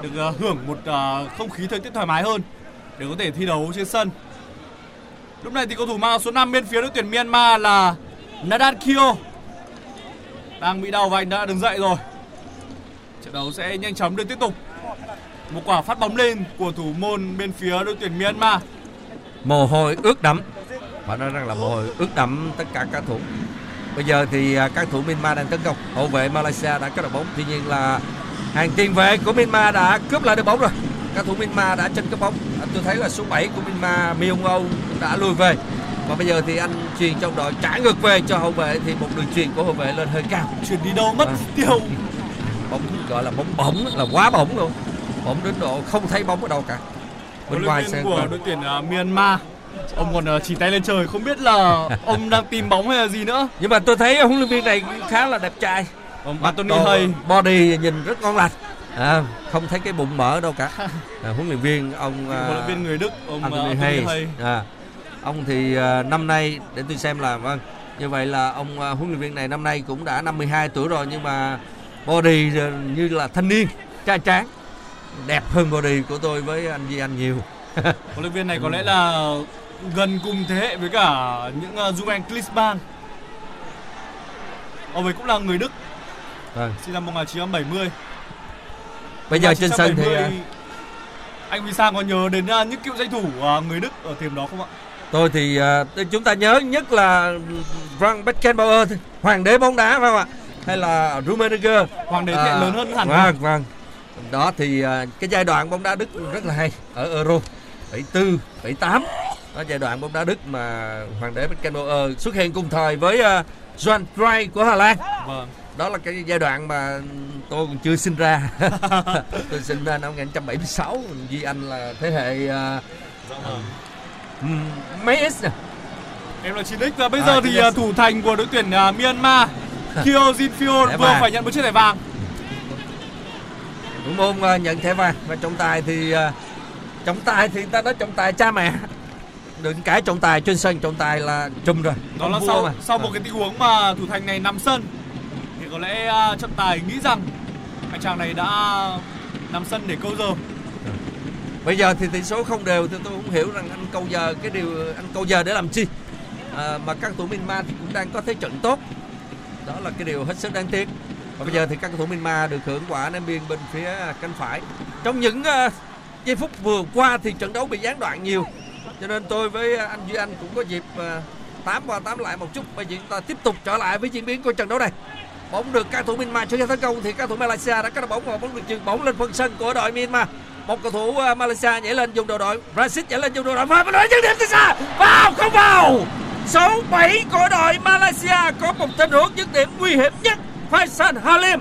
được uh, hưởng một uh, không khí thời tiết thoải mái hơn để có thể thi đấu trên sân. Lúc này thì cầu thủ mang số 5 bên phía đội tuyển Myanmar là Nadan Kyo đang bị đau và anh đã đứng dậy rồi. Trận đấu sẽ nhanh chóng được tiếp tục. Một quả phát bóng lên của thủ môn bên phía đội tuyển Myanmar. Mồ hôi ướt đẫm. và nói rằng là mồ hôi ướt đẫm tất cả các thủ. Bây giờ thì à, các thủ Myanmar đang tấn công. Hậu vệ Malaysia đã cắt được bóng. Tuy nhiên là hàng tiền vệ của Myanmar đã cướp lại được bóng rồi. Các thủ Myanmar đã tranh cướp bóng. À, tôi thấy là số 7 của Myanmar Myung Âu đã lùi về. Và bây giờ thì anh truyền trong đội trả ngược về cho hậu vệ thì một đường truyền của hậu vệ lên hơi cao. Chuyển đi đâu mất À. tiêu. Bóng gọi là bóng bổng là quá bổng luôn. Bóng đến độ không thấy bóng ở đâu cả. Bên ngoài của đội tuyển uh, Myanmar ông còn uh, chỉ tay lên trời không biết là ông đang tìm bóng hay là gì nữa. Nhưng mà tôi thấy huấn luyện viên này khá là đẹp trai. Ông Anthony Hay body nhìn rất ngon lành à, không thấy cái bụng mỡ đâu cả à, huấn luyện viên ông huấn luyện viên người Đức ông uh, Anthony Anthony Hayes Hay. à, ông thì à, năm nay để tôi xem là vâng như vậy là ông à, huấn luyện viên này năm nay cũng đã 52 tuổi rồi nhưng mà body như là thanh niên trai tráng đẹp hơn body của tôi với anh Duy Anh nhiều Huấn luyện viên này có lẽ là gần cùng thế hệ với cả những uh, Julian Klinsmann. Ông ấy cũng là người Đức, vâng. sinh năm 1970. bây giờ trên sân thì 1970, à, anh Huy Sang có nhớ đến uh, những cựu danh thủ uh, người Đức ở điểm đó không ạ? tôi thì à, tôi- chúng ta nhớ nhất là Frank Beckenbauer hoàng đế bóng đá phải không ạ hay là Rummenigge Hoàng đế thế lớn hơn hẳn. Vâng, vâng. Đó thì à, cái giai đoạn bóng đá Đức rất là hay ở Euro 74, 78. Đó giai đoạn bóng đá Đức mà hoàng đế Beckenbauer xuất hiện cùng thời với uh, Johan Cruyff của Hà Lan. Vâng. Đó là cái giai đoạn mà tôi còn chưa sinh ra. tôi sinh ra năm 1976, Duy Anh là thế hệ uh, mấy X nè. Em là 9X và bây À, giờ thì 9X. uh, thủ thành của đội tuyển uh, Myanmar Kyo Jin Phyo Thẻ vừa vàng. phải nhận một chiếc thẻ vàng. Thủ môn ờ, nhận thẻ vàng và trọng tài thì ờ, trọng tài thì ta nói trọng tài cha mẹ. Đừng cãi trọng tài trên sân trọng tài là trùm rồi. Đó là sau mà. sau một cái tình huống mà thủ thành này nằm sân thì có lẽ uh, trọng tài nghĩ rằng anh chàng này đã nằm sân để câu giờ. bây giờ thì tỷ số không đều thì tôi cũng hiểu rằng anh câu giờ cái điều anh câu giờ để làm chi. À, mà các thủ Myanmar thì cũng đang có thế trận tốt. Đó là cái điều hết sức đáng tiếc. Và bây giờ thì các cầu thủ Myanmar được hưởng quả ném biên bên phía cánh phải. Trong những ờ, giây phút vừa qua thì trận đấu bị gián đoạn nhiều. Cho nên tôi với anh Duy Anh cũng có dịp ờ, tám qua tám lại một chút. Bây giờ chúng ta tiếp tục trở lại với diễn biến của trận đấu này. Bóng được các thủ Myanmar chưa tấn công thì các thủ Malaysia đã cắt bóng và bóng được chuyền bóng lên phần sân của đội Myanmar. Một cầu thủ ờ, Malaysia nhảy lên dùng đầu đội, Brazil nhảy lên dùng đầu đội. Và đội dứt điểm từ xa. Vào, không vào. Số 7 của đội Malaysia có một tình huống dứt điểm nguy hiểm nhất. Faisal Halim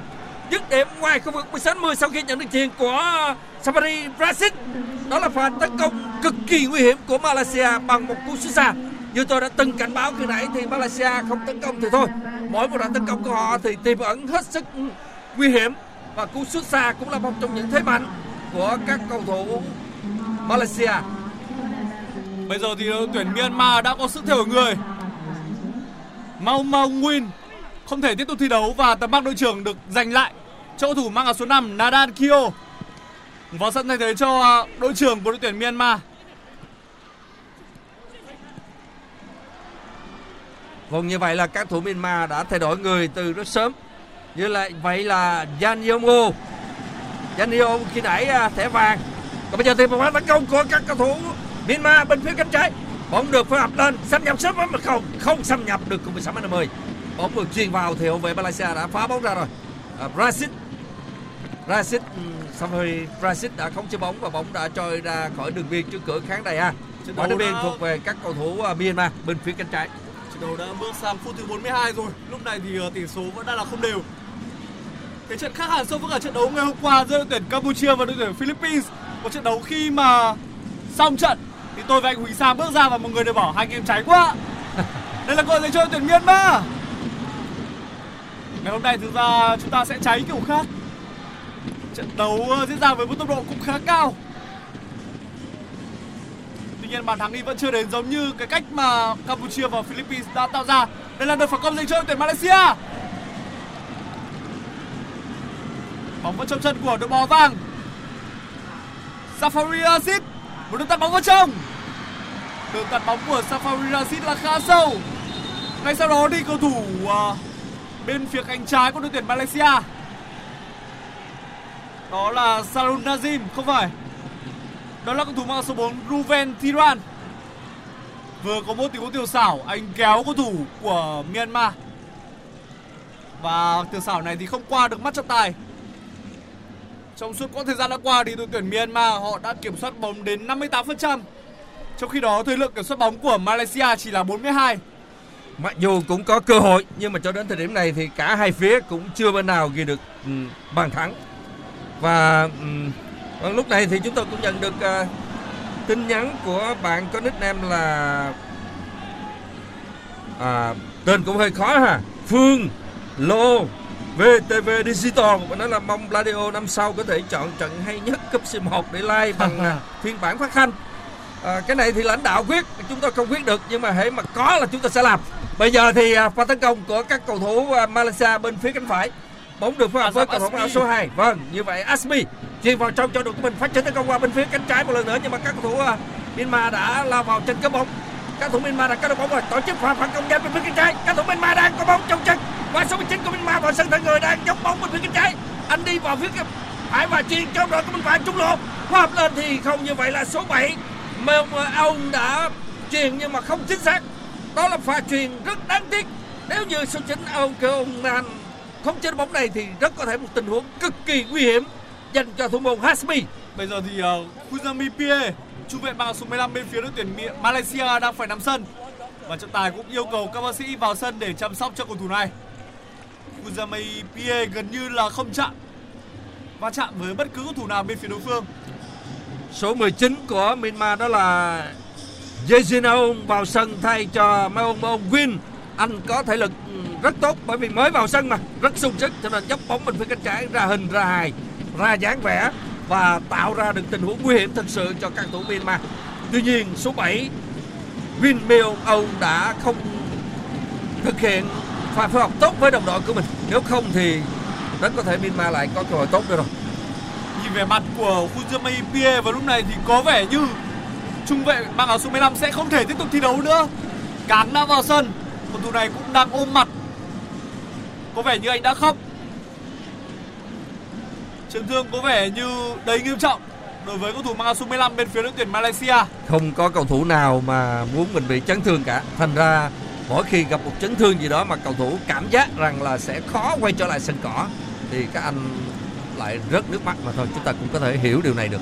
dứt điểm ngoài khu vực 16 10 sau khi nhận được chuyền của Sabari Brazil đó là pha tấn công cực kỳ nguy hiểm của Malaysia bằng một cú sút xa. Như tôi đã từng cảnh báo khi nãy thì Malaysia không tấn công thì thôi. Mỗi một đoạn tấn công của họ thì tiềm ẩn hết sức nguy hiểm. Và cú sút xa cũng là một trong những thế mạnh của các cầu thủ Malaysia. Bây giờ thì đội tuyển Myanmar đã có sức theo người. Mau Mau Nguyên không thể tiếp tục thi đấu và tấm bằng đội trưởng được giành lại cho cầu thủ mang áo số 5 Nadan Kyo vào sân thay thế cho à, đội trưởng của đội tuyển Myanmar. Vâng như vậy là các thủ Myanmar đã thay đổi người từ rất sớm. Như là vậy là Jan Yongo. Jan Yongo khi nãy à, thẻ vàng. Còn bây giờ thì một pha tấn công của các cầu thủ Myanmar bên phía cánh trái. Bóng được phối hợp lên, xâm nhập sớm mà không không xâm nhập được cùng 16 10. Bóng được truyền vào thì hậu vệ Malaysia đã phá bóng ra rồi. À, Brazil Brazil Safari Brazil đã khống chế bóng và bóng đã trôi ra khỏi đường biên trước cửa khán đài A. Quả đá biên thuộc về các cầu thủ à, Myanmar bên phía cánh trái. Trận đấu đã bước sang phút thứ 42 rồi. Lúc này thì uh, tỷ số vẫn đang là không đều. Cái trận khác hẳn so với cả trận đấu ngày hôm qua giữa đội tuyển Campuchia và đội tuyển Philippines. Một trận đấu khi mà xong trận thì tôi và anh Huỳnh Sang bước ra và một người đều bảo hai anh em cháy quá. Đây là gọi dành cho đội tuyển Myanmar. Ngày hôm nay thực ra chúng ta sẽ cháy kiểu khác. Trận đấu ờ, diễn ra với một tốc độ cũng khá cao. Tuy nhiên bàn thắng đi vẫn chưa đến giống như cái cách mà Campuchia và Philippines đã tạo ra. Đây là đợt phản công dành cho đội tuyển Malaysia. Bóng vào trong chân của đội bóng vàng. Safari Rashid một đường tạt bóng vào trong. Đường tạt bóng của Safari Rashid là khá sâu. Ngay sau đó đi cầu thủ uh, bên phía cánh trái của đội tuyển Malaysia. Đó là Sarun Nazim không phải. Đó là cầu thủ mang số 4 Ruven Thiran. Vừa có một tình huống tiểu xảo, anh kéo cầu thủ của Myanmar. Và tiểu xảo này thì không qua được mắt trọng tài. Trong suốt quãng thời gian đã qua thì đội tuyển Myanmar họ đã kiểm soát bóng đến 58%. Trong khi đó thời lượng kiểm soát bóng của Malaysia chỉ là 42. Mặc dù cũng có cơ hội nhưng mà cho đến thời điểm này thì cả hai phía cũng chưa bên nào ghi được ừ, bàn thắng. Và ừ, lúc này thì chúng tôi cũng nhận được uh, tin nhắn của bạn có nickname là à, tên cũng hơi khó ha. Phương Lô VTV Digital và nói là mong Bladio năm sau có thể chọn trận hay nhất cấp C1 để like bằng à, phiên bản phát thanh. À, cái này thì lãnh đạo quyết, chúng tôi không quyết được nhưng mà hãy mà có là chúng ta sẽ làm. Bây giờ thì à, pha tấn công của các cầu thủ à, Malaysia bên phía cánh phải. Bóng được phối hợp với cầu thủ áo số 2. Vâng, như vậy Asmi chuyền vào trong cho đội của mình phát triển tấn công qua bên phía cánh trái một lần nữa nhưng mà các cầu thủ uh, Myanmar đã lao vào chân cướp bóng. Các thủ Myanmar đã có được bóng rồi, tổ chức pha phản công nhanh bên phía cánh trái. Các thủ Myanmar đang có bóng trong chân. Qua số 19 của Myanmar vào sân thẳng người đang dốc bóng bên phía cánh trái. Anh đi vào phía phải và chuyền trong đội của mình phải trúng lộ. Phối hợp lên thì không như vậy là số 7 mà ông đã chuyền nhưng mà không chính xác. Đó là pha chuyền rất đáng tiếc. Nếu như số 9 ông kêu ông Nan không chế bóng này thì rất có thể một tình huống cực kỳ nguy hiểm dành cho thủ môn Hasmi. Bây giờ thì uh, Kuzami Pie, trung vệ mang số 15 bên phía đội tuyển Malaysia đang phải nằm sân. Và trọng tài cũng yêu cầu các bác sĩ vào sân để chăm sóc cho cầu thủ này. Kuzami Pie gần như là không chạm va chạm với bất cứ cầu thủ nào bên phía đối phương. Số 19 của Myanmar đó là Jejin vào sân thay cho Maung Maung Win. Anh có thể lực rất tốt bởi vì mới vào sân mà rất sung sức cho nên dốc bóng bên phía cánh trái ra hình ra hài ra dáng vẻ và tạo ra được tình huống nguy hiểm thực sự cho các thủ Myanmar. Tuy nhiên số 7 Win ông đã không thực hiện pha phối hợp tốt với đồng đội của mình. Nếu không thì rất có thể Myanmar lại có cơ hội tốt nữa rồi. Nhìn về mặt của Kuzumi Pie vào lúc này thì có vẻ như trung vệ mang áo số 15 sẽ không thể tiếp tục thi đấu nữa. cán đã vào sân, cầu thủ này cũng đang ôm mặt. Có vẻ như anh đã khóc. Chấn thương có vẻ như đầy nghiêm trọng đối với cầu thủ mang áo số 15 bên phía đội tuyển Malaysia. Không có cầu thủ nào mà muốn mình bị chấn thương cả. Thành ra mỗi khi gặp một chấn thương gì đó mà cầu thủ cảm giác rằng là sẽ khó quay trở lại sân cỏ thì các anh lại rớt nước mắt mà thôi chúng ta cũng có thể hiểu điều này được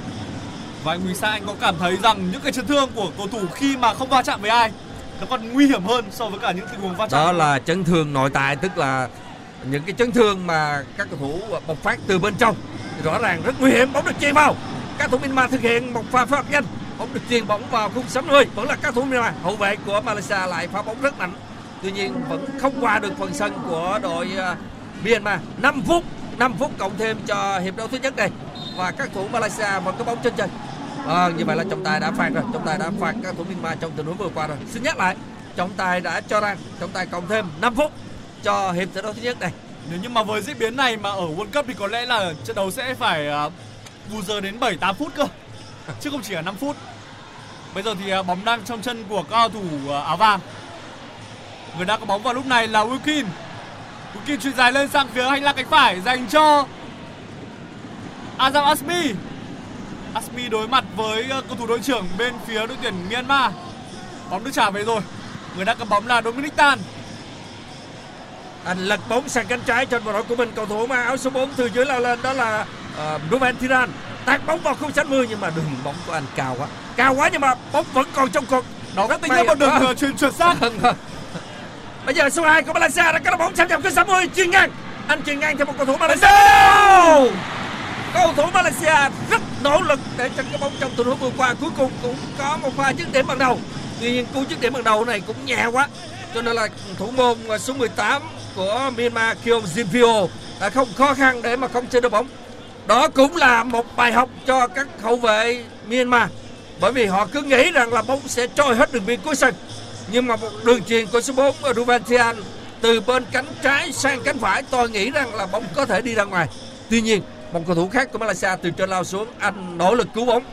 và anh Nguyễn Sa anh có cảm thấy rằng những cái chấn thương của cầu thủ khi mà không va chạm với ai nó còn nguy hiểm hơn so với cả những tình huống va chạm đó là chấn thương nội tại tức là những cái chấn thương mà các cầu thủ bộc phát từ bên trong rõ ràng rất nguy hiểm bóng được chuyền vào. Các thủ Myanmar thực hiện một pha phối hợp nhanh bóng được chuyền bóng vào khung sấm người vẫn là các thủ Myanmar hậu vệ của Malaysia lại phá bóng rất mạnh. Tuy nhiên vẫn không qua được phần sân của đội à, Myanmar. 5 phút 5 phút cộng thêm cho hiệp đấu thứ nhất này và các thủ Malaysia vẫn có bóng trên chân. À, như vậy là trọng tài đã phạt rồi. Trọng tài đã phạt các thủ Myanmar trong tình huống vừa qua rồi. Xin nhắc lại trọng tài đã cho rằng trọng tài cộng thêm 5 phút cho hiệp trận đấu thứ nhất này nếu như mà với diễn biến này mà ở World Cup thì có lẽ là trận đấu sẽ phải à, bù giờ đến 7 8 phút cơ. Chứ không chỉ là 5 phút. Bây giờ thì à, bóng đang trong chân của cao thủ à, áo vàng. Người đang có bóng vào lúc này là Wilkin. Wilkin chuyền dài lên sang phía hành lang cánh phải, dành cho Azam Asmi. Asmi đối mặt với cầu thủ đội trưởng bên phía đội tuyển Myanmar. Bóng được trả về rồi. Người đang cầm bóng là Dominic Tan anh lật bóng sang cánh trái vào đội của mình. Cầu thủ mang áo số 4 từ dưới lao lên đó là uh, Ruben Thiran tạt bóng vào khung 60 nhưng mà đường bóng của anh cao quá. Cao quá nhưng mà bóng vẫn còn trong cột đó rất tính một đường uh, truyền chuẩn xác bây giờ số 2 của Malaysia đã có bóng xâm nhập khung 60 chuyền ngang. Anh chuyền ngang theo một cầu thủ Malaysia. Cầu thủ Malaysia rất nỗ lực để cho cái bóng trong tình huống vừa qua. Cuối cùng cũng có một pha dứt điểm ban đầu. Tuy nhiên cú dứt điểm ban đầu này cũng nhẹ quá cho nên là thủ môn à, số 18 của Myanmar, Kyung Jinpyo đã không khó khăn để mà không chơi được bóng. Đó cũng là một bài học cho các hậu vệ Myanmar, bởi vì họ cứ nghĩ rằng là bóng sẽ trôi hết đường biên cuối sân. Nhưng mà một đường truyền của số 4 à, Ruben Thian từ bên cánh trái sang cánh phải tôi nghĩ rằng là bóng có thể đi ra ngoài. Tuy nhiên, một cầu thủ khác của Malaysia từ trên lao xuống, anh nỗ lực cứu bóng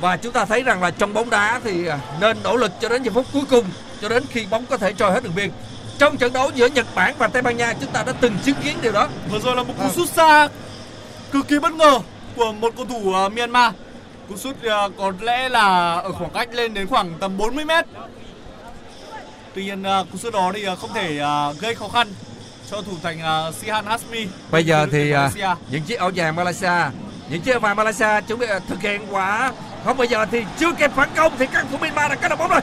và chúng ta thấy rằng là trong bóng đá thì à, nên nỗ lực cho đến giây phút cuối cùng cho đến khi bóng có thể trôi hết đường biên trong trận đấu giữa Nhật Bản và Tây Ban Nha chúng ta đã từng chứng kiến điều đó Vừa rồi là một cú À. sút xa cực kỳ bất ngờ của một cầu thủ ờ, Myanmar. Cú sút ờ, có lẽ là ở khoảng cách lên đến khoảng tầm 40 mét. Tuy nhiên ờ, cú sút đó thì không thể gây khó khăn cho thủ thành Sihan Hasmi. Bây giờ thì à, những chiếc áo vàng Malaysia, những chiếc áo vàng Malaysia chuẩn bị à, thực hiện quả không bây giờ thì chưa kịp phản công thì các thủ Myanmar đã cắt được bóng rồi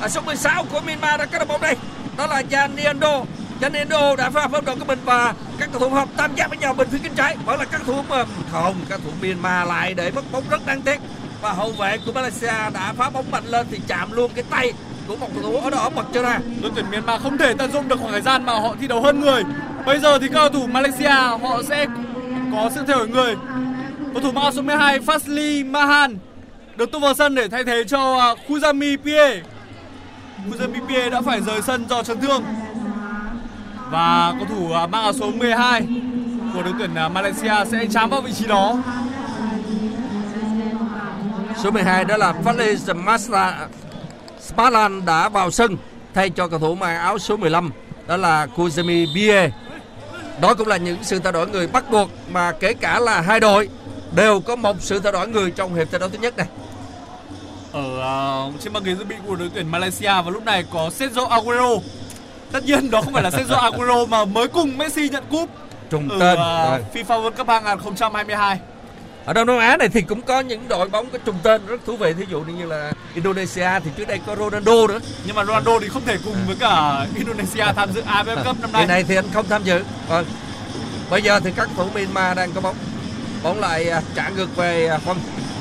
ở số 16 của Myanmar đã có được bóng đây. Đó là Janiendo. Janiendo đã phá hợp đồng của mình và các cầu thủ hợp tam giác với nhau bên phía cánh trái. Vẫn là các thủ um, không, các thủ Myanmar lại để mất bóng rất đáng tiếc. Và hậu vệ của Malaysia đã phá bóng mạnh lên thì chạm luôn cái tay của một cầu thủ ở đó bật cho ra. đội tuyển Myanmar không thể tận dụng được khoảng thời gian mà họ thi đấu hơn người. Bây giờ thì các cầu thủ Malaysia họ sẽ có sự thay đổi người. Cầu thủ mang áo số 12 Fazli Mahan được tung vào sân để thay thế cho à, Kuzami Pie. Kuzami Pie đã phải rời sân do chấn thương. Và cầu thủ à, mang áo số 12 của đội tuyển à, Malaysia sẽ chám vào vị trí đó. Số 12 đó là Fadli Masla Sparlan đã vào sân thay cho cầu thủ mang áo số 15 đó là Kuzemi Bie. Đó cũng là những sự thay đổi người bắt buộc mà kể cả là hai đội đều có một sự thay đổi người trong hiệp thi đấu thứ nhất này ở à, trên băng ghế dự bị của đội tuyển Malaysia và lúc này có Sergio Aguero. Tất nhiên đó không phải là Sergio Aguero mà mới cùng Messi nhận cúp Trùng ở tên. Rồi. FIFA World Cup 2022. Ở Đông Nam Á này thì cũng có những đội bóng có trùng tên rất thú vị. Thí dụ như là Indonesia thì trước đây có Ronaldo nữa. Nhưng mà Ronaldo thì không thể cùng với cả Indonesia tham dự AFF Cup năm nay. này thì anh không tham dự. Vâng. Bây giờ thì các thủ Myanmar đang có bóng. Bóng lại à, trả ngược về Phong.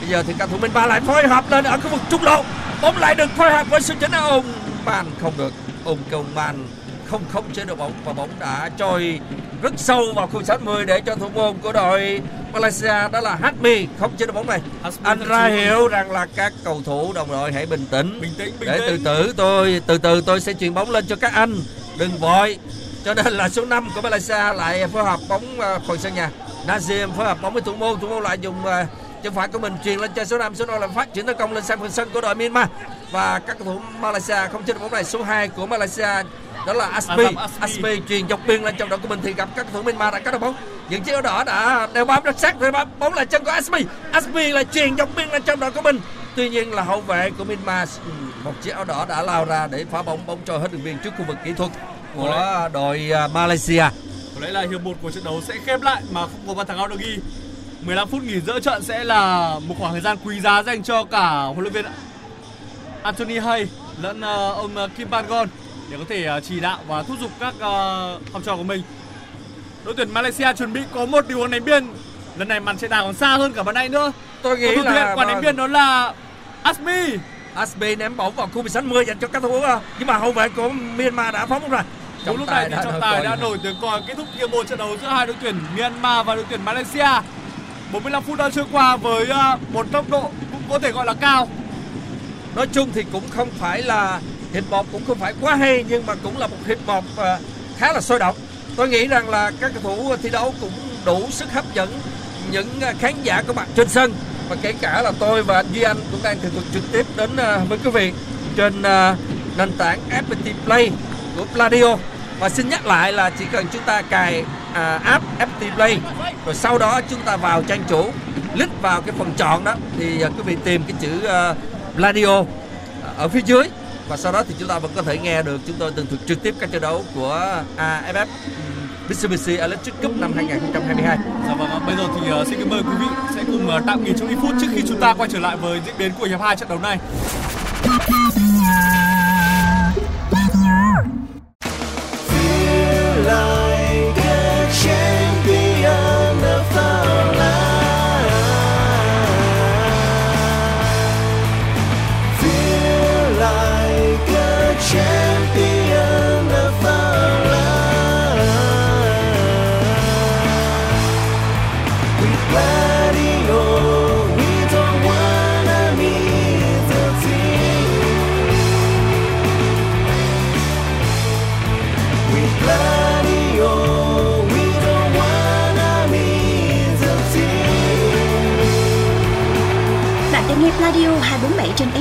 Bây giờ thì các thủ Myanmar lại phối hợp lên ở khu vực trung lộ. Bóng lại được phối hợp với sự chỉnh ông Man không được. Ông cầu Man không khống chế được bóng và bóng đã trôi rất sâu vào khu 60 để cho thủ môn của đội Malaysia đó là Hasmi không chế được bóng này. Anh ra hiểu rằng là các cầu thủ đồng đội hãy bình tĩnh. Bình tĩnh, bình để từ từ tôi từ từ tôi sẽ chuyền bóng lên cho các anh. Đừng vội. Cho nên là số 5 của Malaysia lại phối hợp bóng à, phần sân nhà. Nazim phối hợp bóng với thủ môn. Thủ môn lại dùng à, chân phải của mình truyền lên cho số 5 số 5 là phát triển tấn công lên sang phần sân của đội Myanmar. Và các cầu thủ Malaysia không chơi được bóng này số 2 của Malaysia đó là Aspi. Aspi. Truyền dọc biên lên trong đội của mình thì gặp các cầu thủ Myanmar đã cắt được bóng. Những chiếc áo đỏ đã đeo bám rất sát rồi bóng bóng là chân của Aspi. Aspi là truyền dọc biên lên trong đội của mình. Tuy nhiên là hậu vệ của Myanmar một chiếc áo đỏ đã lao ra để phá bóng bóng trôi hết đường biên trước khu vực kỹ thuật của đội à, Malaysia. Có lẽ là hiệp một của trận đấu sẽ khép lại mà không có bàn thắng nào được ghi. 15 phút nghỉ giữa trận sẽ là một khoảng thời gian quý giá dành cho cả huấn luyện viên Anthony Hay lẫn ờ, ông ờ, Kim Pan-gon để có thể ờ, chỉ đạo và thúc giục các học trò của mình. Đội tuyển Malaysia chuẩn bị có một điều hướng đánh biên. Lần này màn chạy đà còn xa hơn cả ban nãy nữa. tôi nghĩ là quả đánh biên đó là Asmi. Aspi ném bóng vào khu vực 60 dành cho các thủ nhưng mà hậu vệ của Myanmar đã phá bóng rồi Đúng lúc này thì trọng tài đã nổi tiếng còi kết thúc hiệp một trận đấu giữa hai đội tuyển Myanmar và đội tuyển Malaysia. 45 phút đã trôi qua với ờ, một tốc độ cũng có thể gọi là cao. nói chung thì cũng không phải là hiệp một cũng không phải quá hay, nhưng mà cũng là một hiệp một ờ, khá là sôi động. Tôi nghĩ rằng là các cầu thủ thi đấu cũng đủ sức hấp dẫn những ờ, khán giả có mặt trên sân. Và kể cả là tôi và anh Duy Anh cũng đang thực trực tiếp đến với quý vị trên nền tảng FPT Play của Pladio. Và xin nhắc lại là chỉ cần chúng ta cài à, app FPT Play rồi sau đó chúng ta vào trang chủ click vào cái phần chọn đó thì à, quý vị tìm cái chữ à, radio à, ở phía dưới và sau đó thì chúng ta vẫn có thể nghe được chúng tôi tường thuật trực tiếp các trận đấu của à, AFF Mitsubishi Electric Cup năm 2022. Dạ vâng, bây giờ thì uh, xin kính mời quý vị sẽ cùng uh, tạm nghỉ trong ít phút trước khi chúng ta quay trở lại với diễn biến của hiệp hai trận đấu này.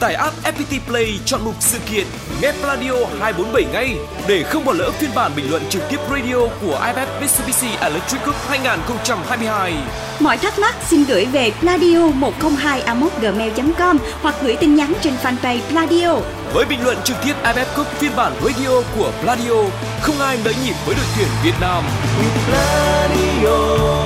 Tải app FPT Play chọn mục sự kiện nghe Radio 247 ngay để không bỏ lỡ phiên bản bình luận trực tiếp radio của IFF Mitsubishi Electric Cup 2022. Mọi thắc mắc xin gửi về pladio 102 gmail com hoặc gửi tin nhắn trên fanpage Pladio. Với bình luận trực tiếp IFF Cup phiên bản radio của Pladio, không ai nỡ nhịp với đội tuyển Việt Nam. Radio,